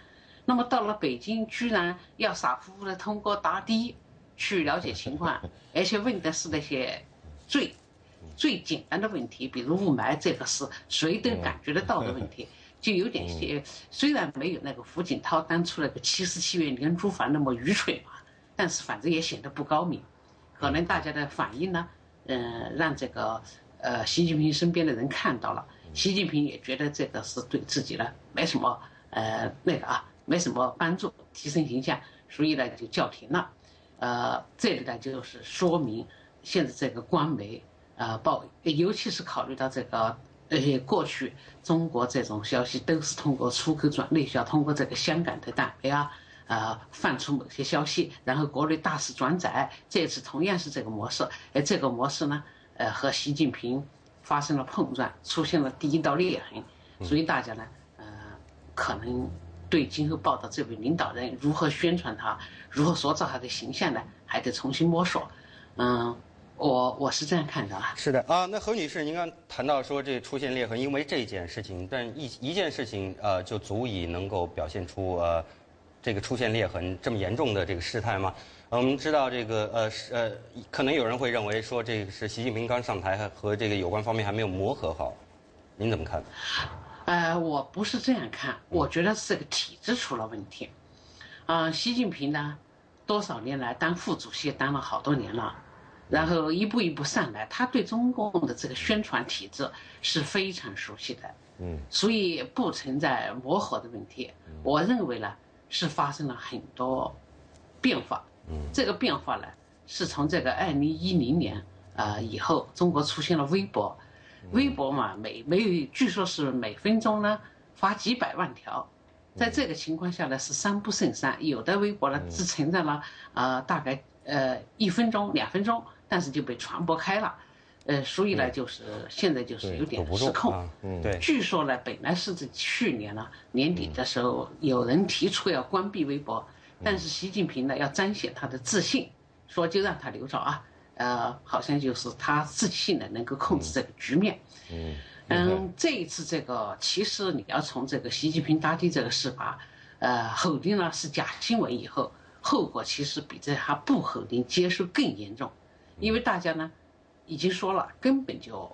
那么到了北京，居然要傻乎乎的通过答题去了解情况，而且问的是那些最。最简单的问题，比如雾霾，这个是谁都感觉得到的问题，就有点些。虽然没有那个胡锦涛当初那个七十七元连珠房那么愚蠢嘛，但是反正也显得不高明。可能大家的反应呢，嗯，让这个呃习近平身边的人看到了，习近平也觉得这个是对自己呢没什么呃那个啊没什么帮助，提升形象，所以呢就叫停了。呃，这里呢就是说明现在这个官媒。呃，报，尤其是考虑到这个，呃，过去中国这种消息都是通过出口转内销，通过这个香港的单位啊，呃，放出某些消息，然后国内大肆转载。这次同样是这个模式，而这个模式呢，呃，和习近平发生了碰撞，出现了第一道裂痕。所以大家呢，呃，可能对今后报道这位领导人如何宣传他，如何塑造他的形象呢，还得重新摸索。嗯。我我是这样看的啊，是的啊。那何女士，您刚谈到说这出现裂痕，因为这件事情，但一一件事情呃，就足以能够表现出呃，这个出现裂痕这么严重的这个事态吗？我们知道这个呃是呃，可能有人会认为说这个是习近平刚上台和这个有关方面还没有磨合好，您怎么看？呃，我不是这样看，我觉得是个体制出了问题。啊，习近平呢，多少年来当副主席当了好多年了。然后一步一步上来，他对中共的这个宣传体制是非常熟悉的，嗯，所以不存在磨合的问题。我认为呢，是发生了很多变化，嗯，这个变化呢，是从这个二零一零年啊以后，中国出现了微博，微博嘛，每每据说是每分钟呢发几百万条，在这个情况下呢是三不胜三，有的微博呢只存在了啊大概呃一分钟两分钟。但是就被传播开了，呃，所以呢，就是现在就是有点失控。嗯，对。据说呢，本来是在去年呢年底的时候，有人提出要关闭微博，但是习近平呢要彰显他的自信，说就让他留着啊，呃，好像就是他自信的能够控制这个局面。嗯嗯，这一次这个其实你要从这个习近平答题这个事吧，呃，否定了是假新闻以后，后果其实比这还不否定接受更严重。因为大家呢，已经说了，根本就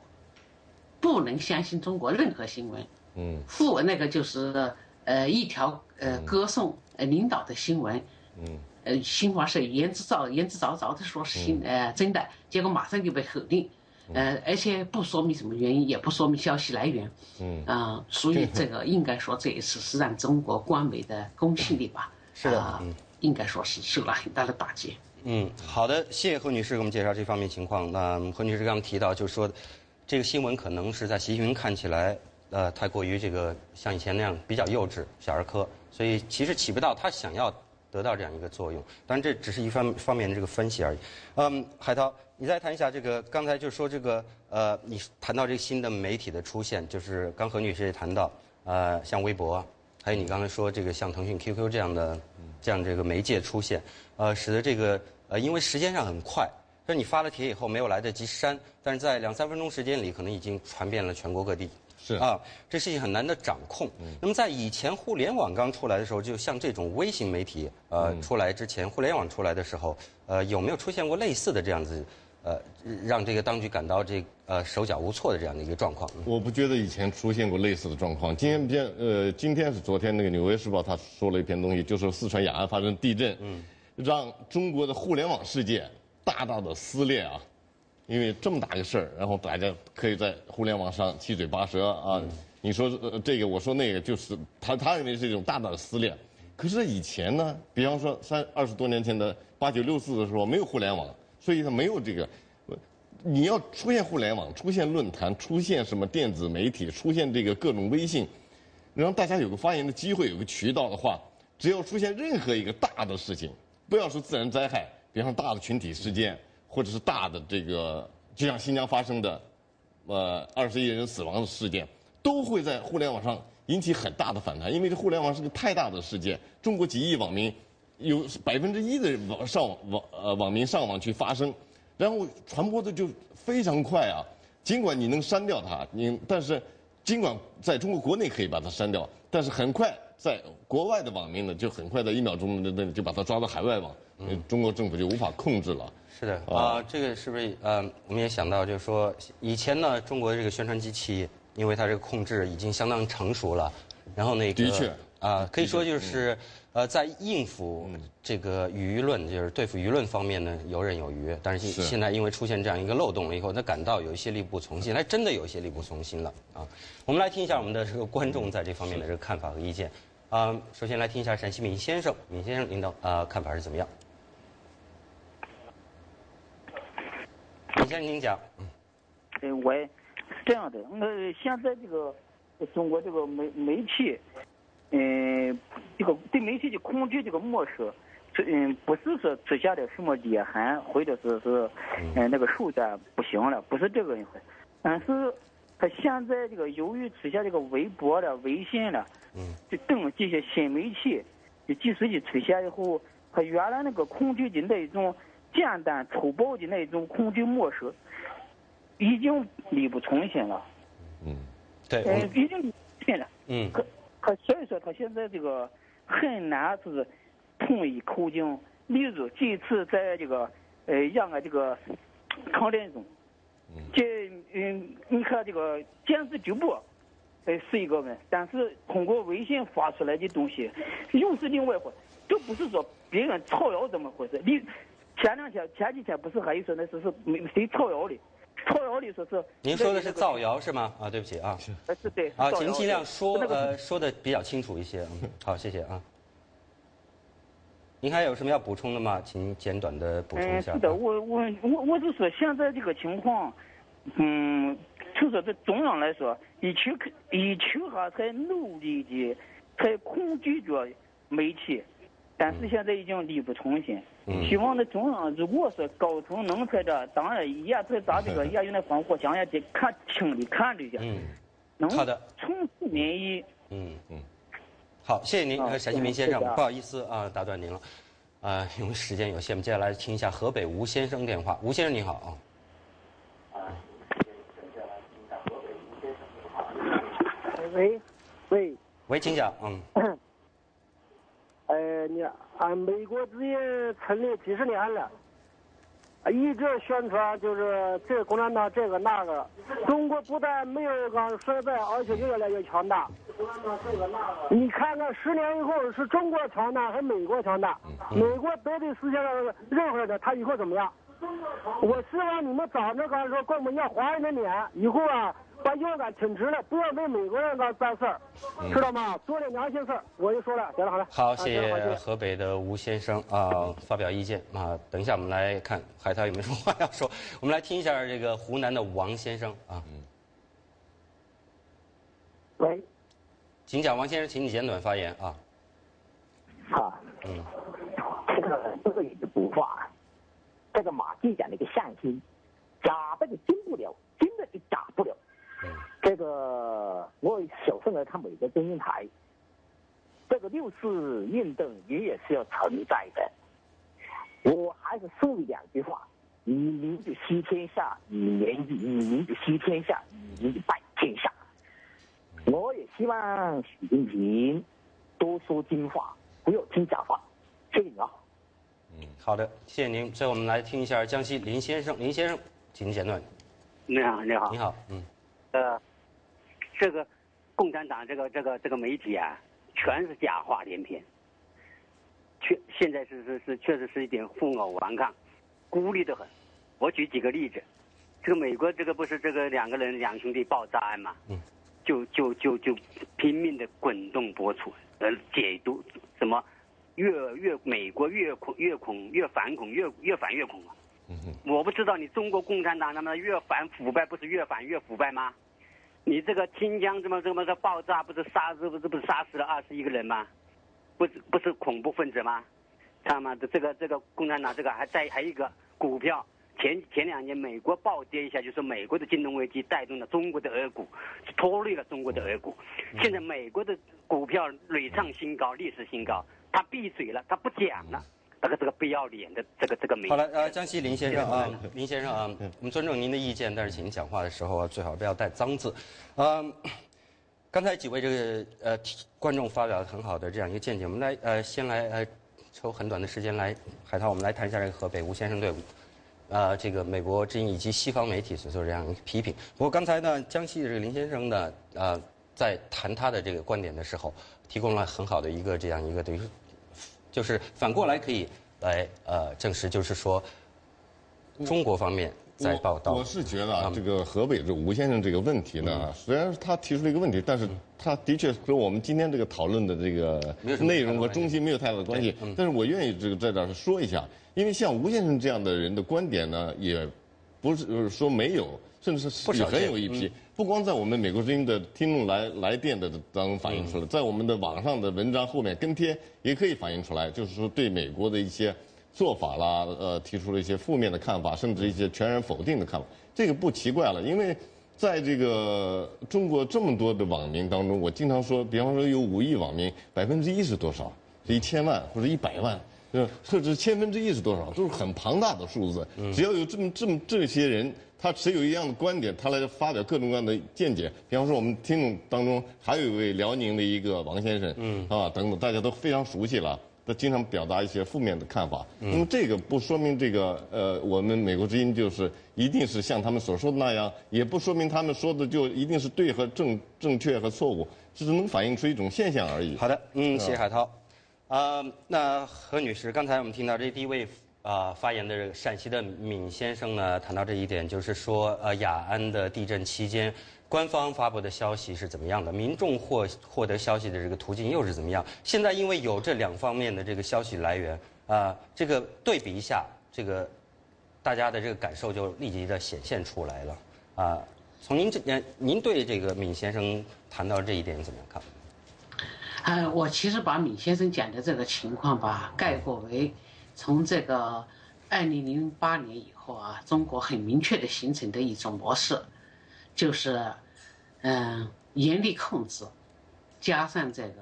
不能相信中国任何新闻。嗯，副那个就是呃一条呃歌颂呃领导的新闻。嗯，呃，新华社言之凿言之凿凿的说是新呃真的，结果马上就被否定，呃，而且不说明什么原因，也不说明消息来源，嗯啊，所以这个应该说这一次是让中国官媒的公信力吧，是的啊，应该说是受了很大的打击。嗯，好的，谢谢何女士给我们介绍这方面情况。那何女士刚刚提到，就是说，这个新闻可能是在习近平看起来，呃，太过于这个像以前那样比较幼稚、小儿科，所以其实起不到他想要得到这样一个作用。当然，这只是一方方面的这个分析而已。嗯，海涛，你再谈一下这个，刚才就说这个，呃，你谈到这个新的媒体的出现，就是刚何女士也谈到，呃，像微博，还有你刚才说这个像腾讯 QQ 这样的这样这个媒介出现，呃，使得这个。呃，因为时间上很快，就是你发了帖以后没有来得及删，但是在两三分钟时间里，可能已经传遍了全国各地。是啊，这事情很难的掌控。那么在以前互联网刚出来的时候，就像这种微型媒体呃出来之前，互联网出来的时候，呃有没有出现过类似的这样子，呃让这个当局感到这呃手脚无措的这样的一个状况？我不觉得以前出现过类似的状况。今天呃今天是昨天那个《纽约时报》他说了一篇东西，就是四川雅安发生地震。嗯。让中国的互联网世界大大的撕裂啊！因为这么大个事儿，然后大家可以在互联网上七嘴八舌啊。你说这个，我说那个，就是他他认为是一种大大的撕裂。可是以前呢，比方说三二十多年前的八九六四的时候，没有互联网，所以他没有这个。你要出现互联网，出现论坛，出现什么电子媒体，出现这个各种微信，让大家有个发言的机会，有个渠道的话，只要出现任何一个大的事情。不要说自然灾害，比方大的群体事件，或者是大的这个，就像新疆发生的，呃，二十一人死亡的事件，都会在互联网上引起很大的反弹。因为这互联网是个太大的事件，中国几亿网民，有百分之一的网上网网呃网民上网去发声，然后传播的就非常快啊。尽管你能删掉它，你但是尽管在中国国内可以把它删掉，但是很快。在国外的网民呢，就很快在一秒钟的内就把他抓到海外网，中国政府就无法控制了。是的啊，这个是不是呃，我们也想到，就是说以前呢，中国的这个宣传机器，因为它这个控制已经相当成熟了，然后那个的确。啊，可以说就是呃，在应付这个舆论，就是对付舆论方面呢游刃有余。但是现在因为出现这样一个漏洞了以后，他感到有一些力不从心，他真的有一些力不从心了啊。我们来听一下我们的这个观众在这方面的这个看法和意见。啊，首先来听一下陕西闵先生，闵先生您的呃看法是怎么样？闵先生您讲。嗯，我是这样的，呃，现在这个中国这个媒媒体，嗯，这个对媒体的控制这个模式，嗯，不是说出现了什么裂痕，或者是是嗯那个手段不行了，不是这个一回，但是他现在这个由于出现这个微博了、微信了。嗯，就等这些新媒体的技术一出现以后，和原来那个控制的那一种简单粗暴的那一种控制模式，已经力不从心了。嗯，对，嗯，已经力不从心了。嗯，可可所以说他现在这个很难是统一口径。例如这次在这个呃延安这个抗战中，这嗯，你看这个电视直播。哎，是一个问，但是通过微信发出来的东西，又是另外一回，这不是说别人造谣怎么回事？你前两天、前几天不是还有说那是是没谁造谣的？造谣的说是。您说的是造谣是吗？啊，对不起啊。是。是对。啊，请尽量说呃说的比较清楚一些。嗯，好，谢谢啊。您还有什么要补充的吗？请简短的补充一下。是的，我我我我就说现在这个情况，嗯。就说在中央来说，一区一区哈在努力的在控制着媒体，但是现在已经力不从心。希望那中央如果说高层能在这，当然也在咱这个 也有那防火墙也得看清的看着去。嗯，好的。重视民意。嗯嗯。好，谢谢您，陕西民先生，不好意思啊，打断您了。啊，因为时间有限，我们接下来听一下河北吴先生电话。吴先生你好啊。喂，喂，喂，请讲，嗯。哎，你啊美国之音成立几十年了，一直宣传就是这共产党这个那个，中国不但没有刚衰败，而且越来越强大。你看看十年以后是中国强大还是美国强大？美国得罪世界上任何人，他以后怎么样？我希望你们早着刚说跟我们要华人的脸，以后啊把腰杆挺直了，不要为美国人干办事儿，知道吗？做点良心事儿。我就说了，行了，好了。好，谢谢河北的吴先生啊发表意见啊。等一下我们来看海涛有没有什么话要说。我们来听一下这个湖南的王先生啊。喂。请讲，王先生，请你简短发言啊。啊。嗯。这个这个一句古话，这个马季讲的一个相机，假的就真不了。这个我小时候来看美国中央台，这个六四运动也也是要存在的。我还是说两句话：以民主西天下，以民以民主西天下，以民就败天下。我也希望习近平多说真话，不要听假话。谢谢你啊。嗯，好的，谢谢您。最后我们来听一下江西林先生，林先生，请简短。你好，你好。你好，嗯。呃，这个共产党这个这个这个媒体啊，全是假话连篇。确，现在是是是，确实是一点负隅顽抗，孤立的很。我举几个例子，这个美国这个不是这个两个人两兄弟爆炸案嘛？嗯。就就就就拼命的滚动播出，呃，解读什么越越美国越恐越恐越反恐越越反越恐啊！嗯我不知道你中国共产党那么越反腐败不是越反越腐败吗？你这个新疆这么这么的爆炸不是杀这不是不是杀死了二十一个人吗？不是不是恐怖分子吗？他妈的？这个这个共产党这个还在还有一个股票。前前两年美国暴跌一下，就是美国的金融危机带动了中国的 A 股，拖累了中国的 A 股。现在美国的股票屡创新高，历史新高，他闭嘴了，他不讲了。这个这个不要脸的这个这个媒好了，呃，江西林先生啊，林先生啊，我们尊重您的意见，但是请您讲话的时候啊最好不要带脏字。嗯，刚才几位这个呃观众发表了很好的这样一个见解，我们来呃先来呃抽很短的时间来海涛，我们来谈一下这个河北吴先生队伍。呃，这个美国之音以及西方媒体所做这样一个批评。不过刚才呢，江西的这个林先生呢，呃，在谈他的这个观点的时候，提供了很好的一个这样一个等于，就是反过来可以来呃证实，就是说，中国方面在报道。我是觉得啊这个河北这吴先生这个问题呢，虽然他提出了一个问题，但是他的确和我们今天这个讨论的这个内容和中心没有太大的关系。但是我愿意这个在这儿说一下。因为像吴先生这样的人的观点呢，也不是说没有，甚至是也很有一批。不光在我们美国之音的听众来来电的当中反映出来，在我们的网上的文章后面跟帖也可以反映出来，就是说对美国的一些做法啦，呃，提出了一些负面的看法，甚至一些全然否定的看法。这个不奇怪了，因为在这个中国这么多的网民当中，我经常说，比方说有五亿网民，百分之一是多少？是一千万或者一百万？甚至千分之一是多少，都是很庞大的数字。只要有这么这么这些人，他持有一样的观点，他来发表各种各样的见解。比方说，我们听众当中还有一位辽宁的一个王先生，嗯啊等等，大家都非常熟悉了。他经常表达一些负面的看法。那么这个不说明这个呃，我们美国之音就是一定是像他们所说的那样，也不说明他们说的就一定是对和正正确和错误，只是能反映出一种现象而已。好的，嗯，谢谢海涛。呃，那何女士，刚才我们听到这第一位啊发言的这个陕西的闵先生呢，谈到这一点，就是说，呃，雅安的地震期间，官方发布的消息是怎么样的？民众获获得消息的这个途径又是怎么样？现在因为有这两方面的这个消息来源，啊，这个对比一下，这个大家的这个感受就立即的显现出来了。啊，从您这您您对这个闵先生谈到这一点怎么样看？呃，我其实把闵先生讲的这个情况吧，概括为从这个二零零八年以后啊，中国很明确的形成的一种模式，就是嗯严厉控制，加上这个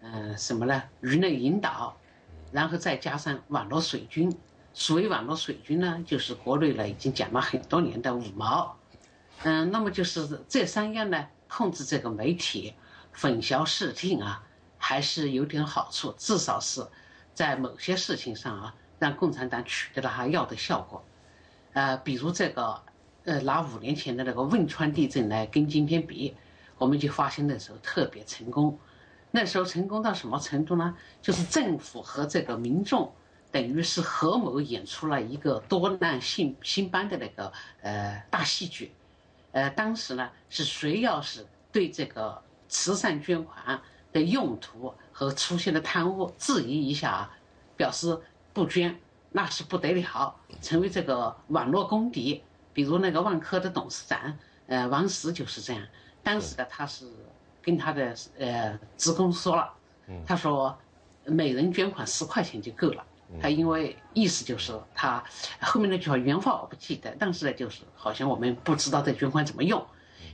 嗯什么呢？舆论引导，然后再加上网络水军。所谓网络水军呢，就是国内呢已经讲了很多年的五毛。嗯，那么就是这三样呢，控制这个媒体，混淆视听啊。还是有点好处，至少是在某些事情上啊，让共产党取得了他要的效果。呃，比如这个，呃，拿五年前的那个汶川地震来跟今天比，我们就发现那时候特别成功。那时候成功到什么程度呢？就是政府和这个民众等于是合谋演出了一个多难性新班的那个呃大戏剧。呃，当时呢是谁要是对这个慈善捐款的用途和出现的贪污质疑一下，表示不捐，那是不得了，成为这个网络公敌。比如那个万科的董事长，呃，王石就是这样。当时呢，他是。跟他的呃职工说了，他说每人捐款十块钱就够了。他因为意思就是他后面那句话原话我不记得，但是呢就是好像我们不知道这捐款怎么用。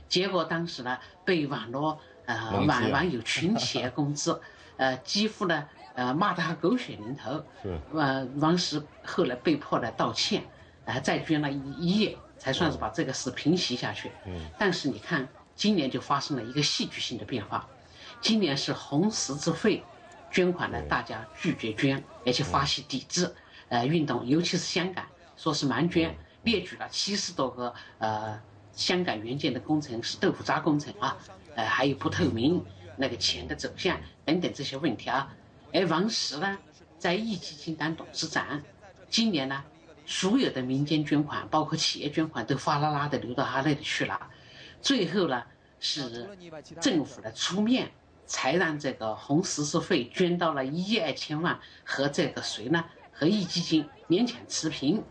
结果当时呢被网络呃网网友群起攻之，呃 几乎呢呃骂他狗血淋头。是呃王石后来被迫呢道歉，呃再捐了一一夜，才算是把这个事平息下去。嗯但是你看。今年就发生了一个戏剧性的变化，今年是红十字会捐款呢，大家拒绝捐，而且发起抵制，呃，运动，尤其是香港，说是蛮捐，列举了七十多个呃香港援建的工程是豆腐渣工程啊，呃，还有不透明那个钱的走向等等这些问题啊，而王石呢，在壹基金当董事长，今年呢，所有的民间捐款，包括企业捐款，都哗啦啦的流到他那里去了。最后呢，是政府的出面，才让这个红十字会捐到了一亿二千万，和这个谁呢？和壹基金勉强持平。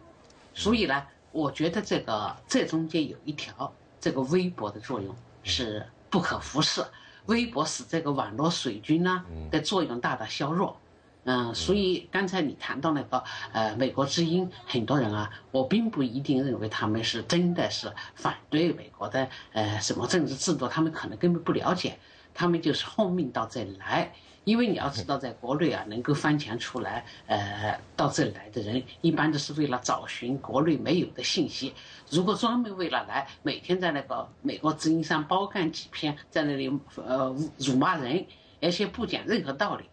所以呢，我觉得这个这中间有一条，这个微博的作用是不可忽视。微博使这个网络水军呢的作用大大削弱。嗯，所以刚才你谈到那个呃，美国之音，很多人啊，我并不一定认为他们是真的是反对美国的呃什么政治制度，他们可能根本不了解，他们就是奉命到这里来。因为你要知道，在国内啊，能够翻墙出来呃到这里来的人，一般都是为了找寻国内没有的信息。如果专门为了来每天在那个美国之音上包干几篇，在那里呃辱骂人，而且不讲任何道理。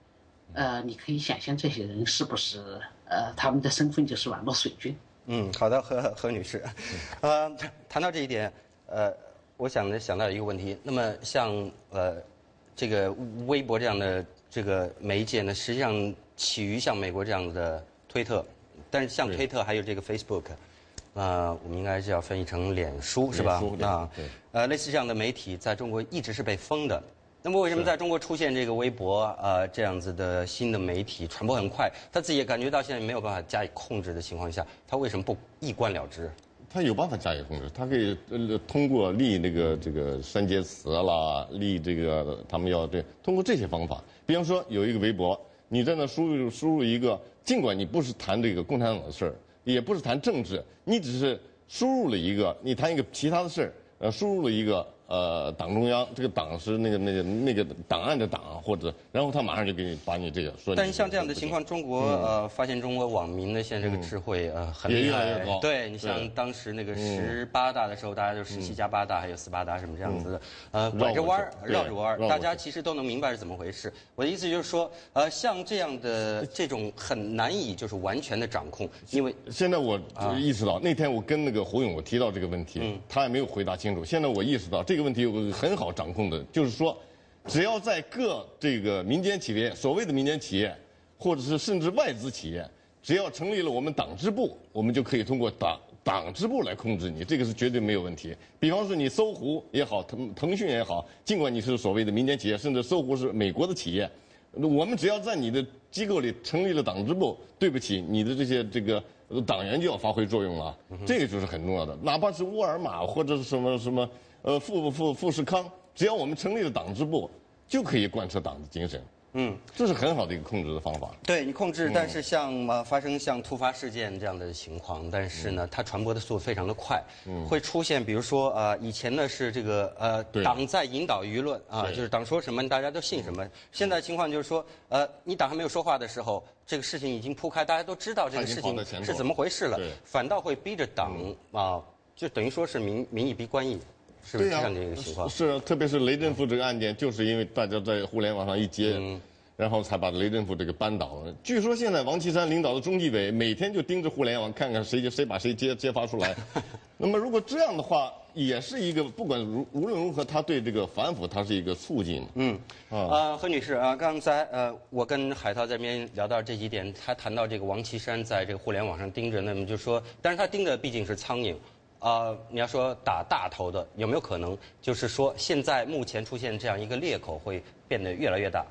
呃，你可以想象这些人是不是呃，他们的身份就是网络水军？嗯，好的，何何女士，呃，谈到这一点，呃，我想想到一个问题。那么像呃，这个微博这样的这个媒介呢，实际上起于像美国这样的推特，但是像推特还有这个 Facebook，啊，我们应该是要翻译成脸书是吧？啊，呃，类似这样的媒体在中国一直是被封的。那么为什么在中国出现这个微博啊这样子的新的媒体传播很快？他自己也感觉到现在没有办法加以控制的情况下，他为什么不一关了之？他有办法加以控制，他可以呃通过立那个这个删节词啦，立这个他们要对通过这些方法。比方说有一个微博，你在那输入输入一个，尽管你不是谈这个共产党的事儿，也不是谈政治，你只是输入了一个，你谈一个其他的事儿，呃，输入了一个。呃，党中央这个党是那个那个那个档案的党，或者然后他马上就给你把你这个说。但是像这样的情况，中国呃发现中国网民的现在这个智慧呃很厉害。越来越高。对你像当时那个十八大的时候，大家就十七加八大，还有斯巴达什么这样子的，呃拐着弯儿绕着弯儿，大家其实都能明白是怎么回事。我的意思就是说，呃像这样的这种很难以就是完全的掌控，因为现在我意识到那天我跟那个胡勇我提到这个问题，他也没有回答清楚。现在我意识到这。这个问题有个很好掌控的，就是说，只要在各这个民间企业，所谓的民间企业，或者是甚至外资企业，只要成立了我们党支部，我们就可以通过党党支部来控制你，这个是绝对没有问题。比方说你搜狐也好，腾腾讯也好，尽管你是所谓的民间企业，甚至搜狐是美国的企业，我们只要在你的机构里成立了党支部，对不起，你的这些这个党员就要发挥作用了，这个就是很重要的。哪怕是沃尔玛或者是什么什么。呃，富富富士康，只要我们成立了党支部，就可以贯彻党的精神。嗯，这是很好的一个控制的方法。对你控制，但是像呃发生像突发事件这样的情况，但是呢，它传播的速度非常的快，会出现比如说呃以前呢是这个呃党在引导舆论啊，就是党说什么大家都信什么。现在情况就是说呃你党还没有说话的时候，这个事情已经铺开，大家都知道这个事情是怎么回事了，反倒会逼着党啊，就等于说是民民意逼官意。是这样的一个情况。是，特别是雷震富这个案件，就是因为大家在互联网上一接，然后才把雷政富这个扳倒了。据说现在王岐山领导的中纪委每天就盯着互联网，看看谁谁把谁揭揭发出来。那么如果这样的话，也是一个不管如无论如何，他对这个反腐，他是一个促进。嗯，啊，呃，何女士啊，刚才呃，我跟海涛这边聊到这几点，他谈到这个王岐山在这个互联网上盯着，那么就说，但是他盯的毕竟是苍蝇。啊，你要说打大头的，有没有可能就是说，现在目前出现这样一个裂口，会变得越来越大？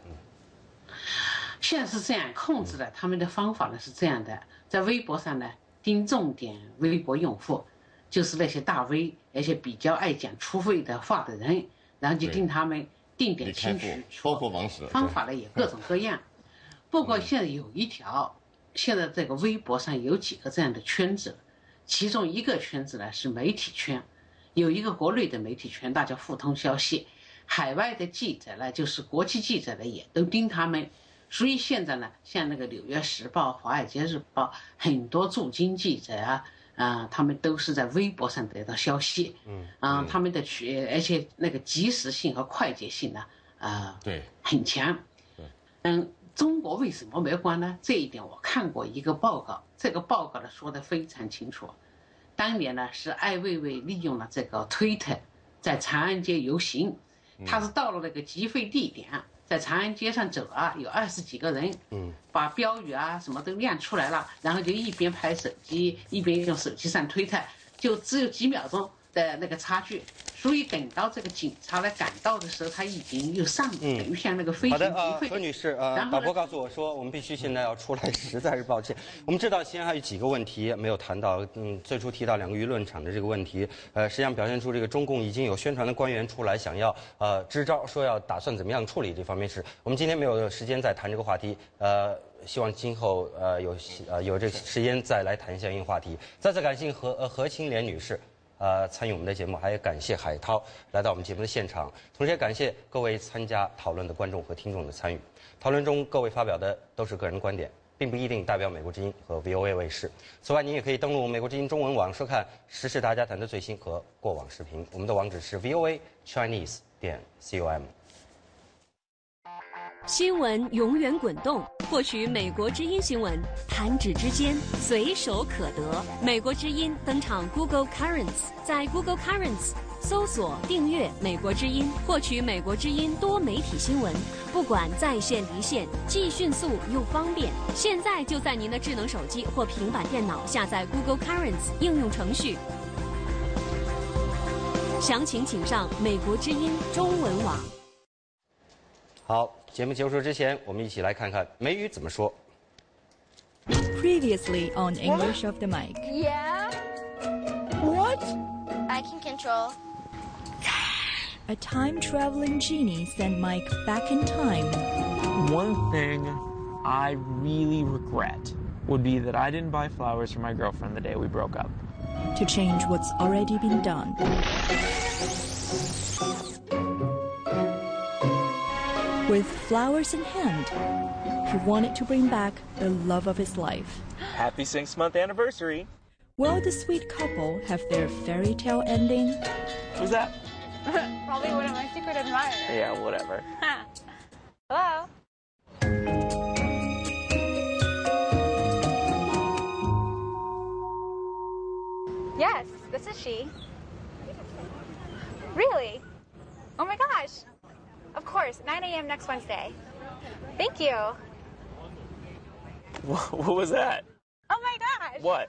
现在是这样控制的，他们的方法呢是这样的，在微博上呢盯重点微博用户，就是那些大 V，而且比较爱讲粗废的话的人，然后就盯他们定点清除。包括王石。方法呢也各种各样，不过现在有一条，现在这个微博上有几个这样的圈子。其中一个圈子呢是媒体圈，有一个国内的媒体圈，大家互通消息；海外的记者呢，就是国际记者呢，也都盯他们。所以现在呢，像那个《纽约时报》《华尔街日报》，很多驻京记者啊，啊，他们都是在微博上得到消息。嗯，啊，他们的去，而且那个及时性和快捷性呢，啊，对，很强。对，嗯。中国为什么没关呢？这一点我看过一个报告，这个报告呢说的非常清楚。当年呢是艾未未利用了这个推特，在长安街游行，他是到了那个集会地点，在长安街上走啊，有二十几个人，嗯，把标语啊什么都亮出来了，然后就一边拍手机，一边用手机上推特，就只有几秒钟的那个差距。所以等到这个警察来赶到的时候，他已经又上等于像那个飞行机会。何女士，呃，导播告诉我说，我们必须现在要出来，实在是抱歉。我们知道，西安还有几个问题没有谈到。嗯，最初提到两个舆论场的这个问题，呃，实际上表现出这个中共已经有宣传的官员出来想要呃支招，说要打算怎么样处理这方面事。我们今天没有时间再谈这个话题，呃，希望今后呃有呃有这个时间再来谈相应话题。再次感谢何呃何青莲女士。呃，参与我们的节目，还要感谢海涛来到我们节目的现场，同时也感谢各位参加讨论的观众和听众的参与。讨论中各位发表的都是个人观点，并不一定代表美国之音和 VOA 卫视。此外，您也可以登录美国之音中文网收看时事大家谈的最新和过往视频。我们的网址是 VOA Chinese 点 com。新闻永远滚动，获取美国之音新闻，弹指之间，随手可得。美国之音登场 Google Currents，在 Google Currents 搜索订阅美国之音，获取美国之音多媒体新闻，不管在线离线，既迅速又方便。现在就在您的智能手机或平板电脑下载 Google Currents 应用程序。详情请上美国之音中文网。好。节目结束之前，我们一起来看看美语怎么说。Previously on English of the Mic. Yeah. What? I can control. A time traveling genie sent Mike back in time. One thing I really regret would be that I didn't buy flowers for my girlfriend the day we broke up. To change what's already been done. With flowers in hand, he wanted to bring back the love of his life. Happy six month anniversary! Will the sweet couple have their fairy tale ending? Who's that? Probably one of my secret admirers. Yeah, whatever. Hello? Yes, this is she. Really? Oh my gosh. Of course, 9 a.m. next Wednesday. Thank you. What was that? Oh my gosh. What?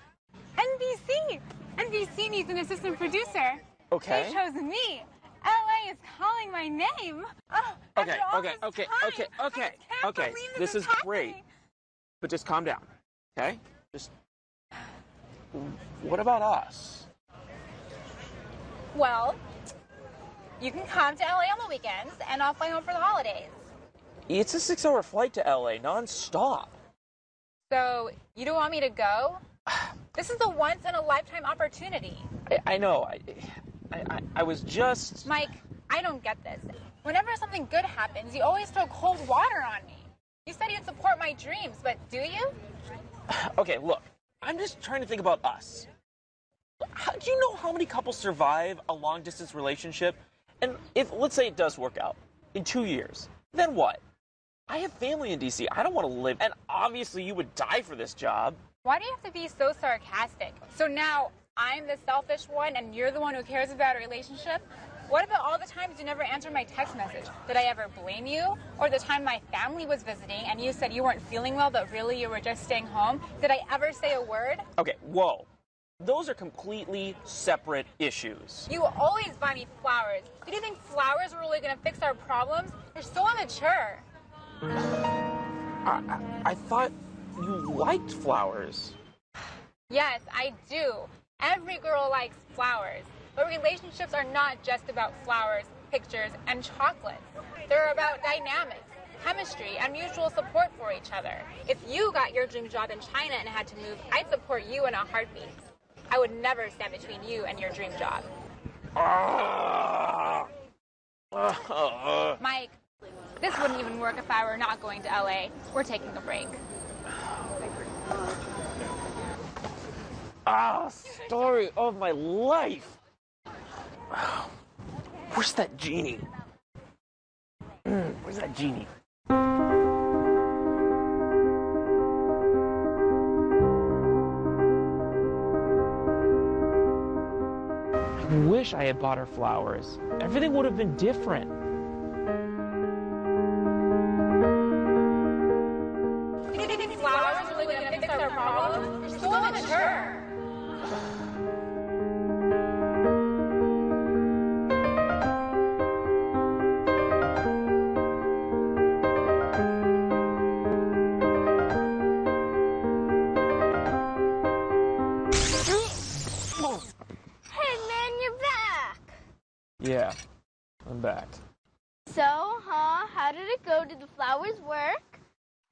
NBC. NBC needs an assistant producer. Okay. They chose me. LA is calling my name. Oh, okay, okay, okay, okay, okay, okay. This, is, is great. But just calm down. Okay? Just What about us? Well, you can come to LA on the weekends, and I'll fly home for the holidays. It's a six hour flight to LA nonstop. So, you don't want me to go? This is a once in a lifetime opportunity. I, I know. I, I, I was just. Mike, I don't get this. Whenever something good happens, you always throw cold water on me. You said you'd support my dreams, but do you? Okay, look, I'm just trying to think about us. How, do you know how many couples survive a long distance relationship and if let's say it does work out in two years, then what? I have family in DC. I don't want to live. And obviously, you would die for this job. Why do you have to be so sarcastic? So now I'm the selfish one and you're the one who cares about a relationship? What about all the times you never answered my text message? Did I ever blame you? Or the time my family was visiting and you said you weren't feeling well, but really you were just staying home? Did I ever say a word? Okay, whoa. Those are completely separate issues. You always buy me flowers. Do you think flowers are really going to fix our problems? You're so immature. I, I, I thought you liked flowers. Yes, I do. Every girl likes flowers. But relationships are not just about flowers, pictures, and chocolates. They're about dynamics, chemistry, and mutual support for each other. If you got your dream job in China and had to move, I'd support you in a heartbeat. I would never stand between you and your dream job. Mike, this wouldn't even work if I were not going to LA. We're taking a break. Ah, story of my life. Where's that genie? Mm, where's that genie? Wish I had bought her flowers. Everything would have been different.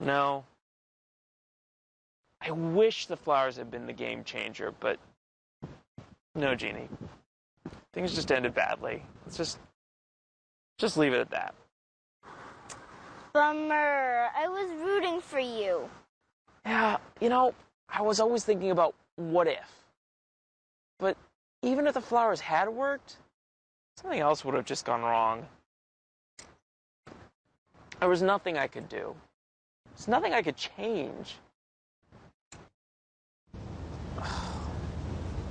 No. I wish the flowers had been the game changer, but no, Jeannie. Things just ended badly. Let's just just leave it at that. Bummer. I was rooting for you. Yeah, you know, I was always thinking about what if. But even if the flowers had worked, something else would have just gone wrong. There was nothing I could do. There's nothing I could change.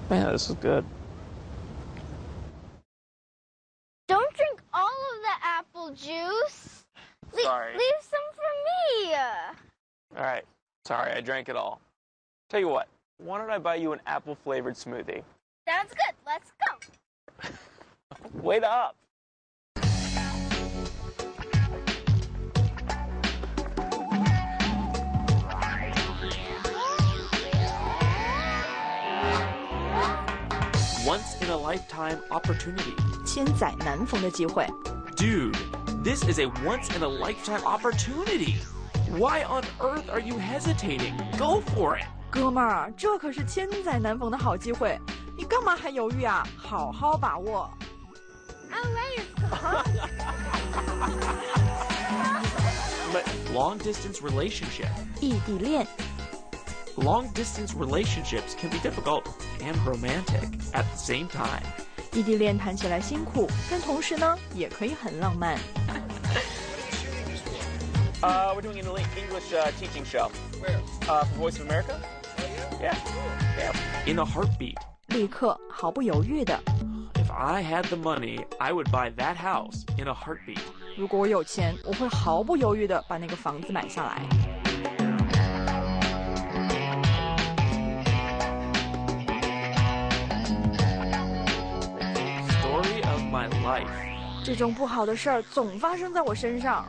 Man, this is good. Don't drink all of the apple juice. Le- Sorry. leave some for me. All right. Sorry, I drank it all. Tell you what, why don't I buy you an apple flavored smoothie? Sounds good. Let's go. Wait up. Once in a lifetime opportunity. 千载难逢的机会。 Dude, this is a once in a lifetime opportunity. Why on earth are you hesitating? Go for it. 哥们儿，这可是千载难逢的好机会，你干嘛还犹豫啊？好好把握。 But long distance relationship. 异地恋， Long distance relationships can be difficult and romantic at the same time. 异地恋谈起来辛苦，但同时呢，也可以很浪漫。 Uh, we're doing an English uh, teaching show. Where? Uh, for Voice of America. Yeah. Yeah. In a heartbeat. 立刻毫不犹豫的， If I had the money, I would buy that house in a heartbeat. 如果我有钱，我会毫不犹豫的把那个房子买下来。 my life. 这种不好的事儿总发生在我身上。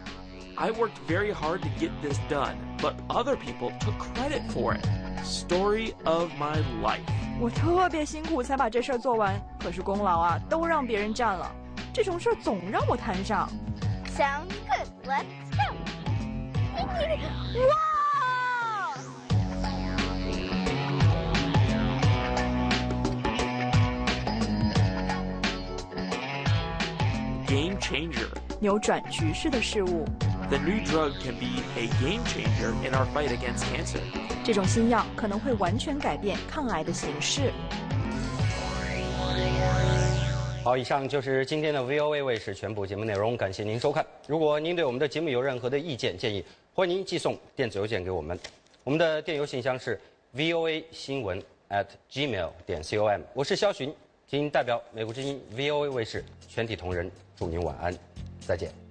I worked very hard to get this done, but other people took credit for it. Story of my life. 我特别辛苦才把这事儿做完，可是功劳啊都让别人占了。这种事儿总让我摊上。 Sounds good. Let's go. wow! Game changer. 扭转局势的事物，The new drug can be a game changer in our fight against cancer. 这种新药可能会完全改变抗癌的形式。好，以上就是今天的 VOA 卫视全部节目内容，感谢您收看。如果您对我们的节目有任何的意见建议，欢迎您寄送电子邮件给我们，我们的电邮信箱是 voa 新闻 at gmail 点 com。我是肖寻，仅代表美国之音 VOA 卫视全体同仁祝您晚安，再见。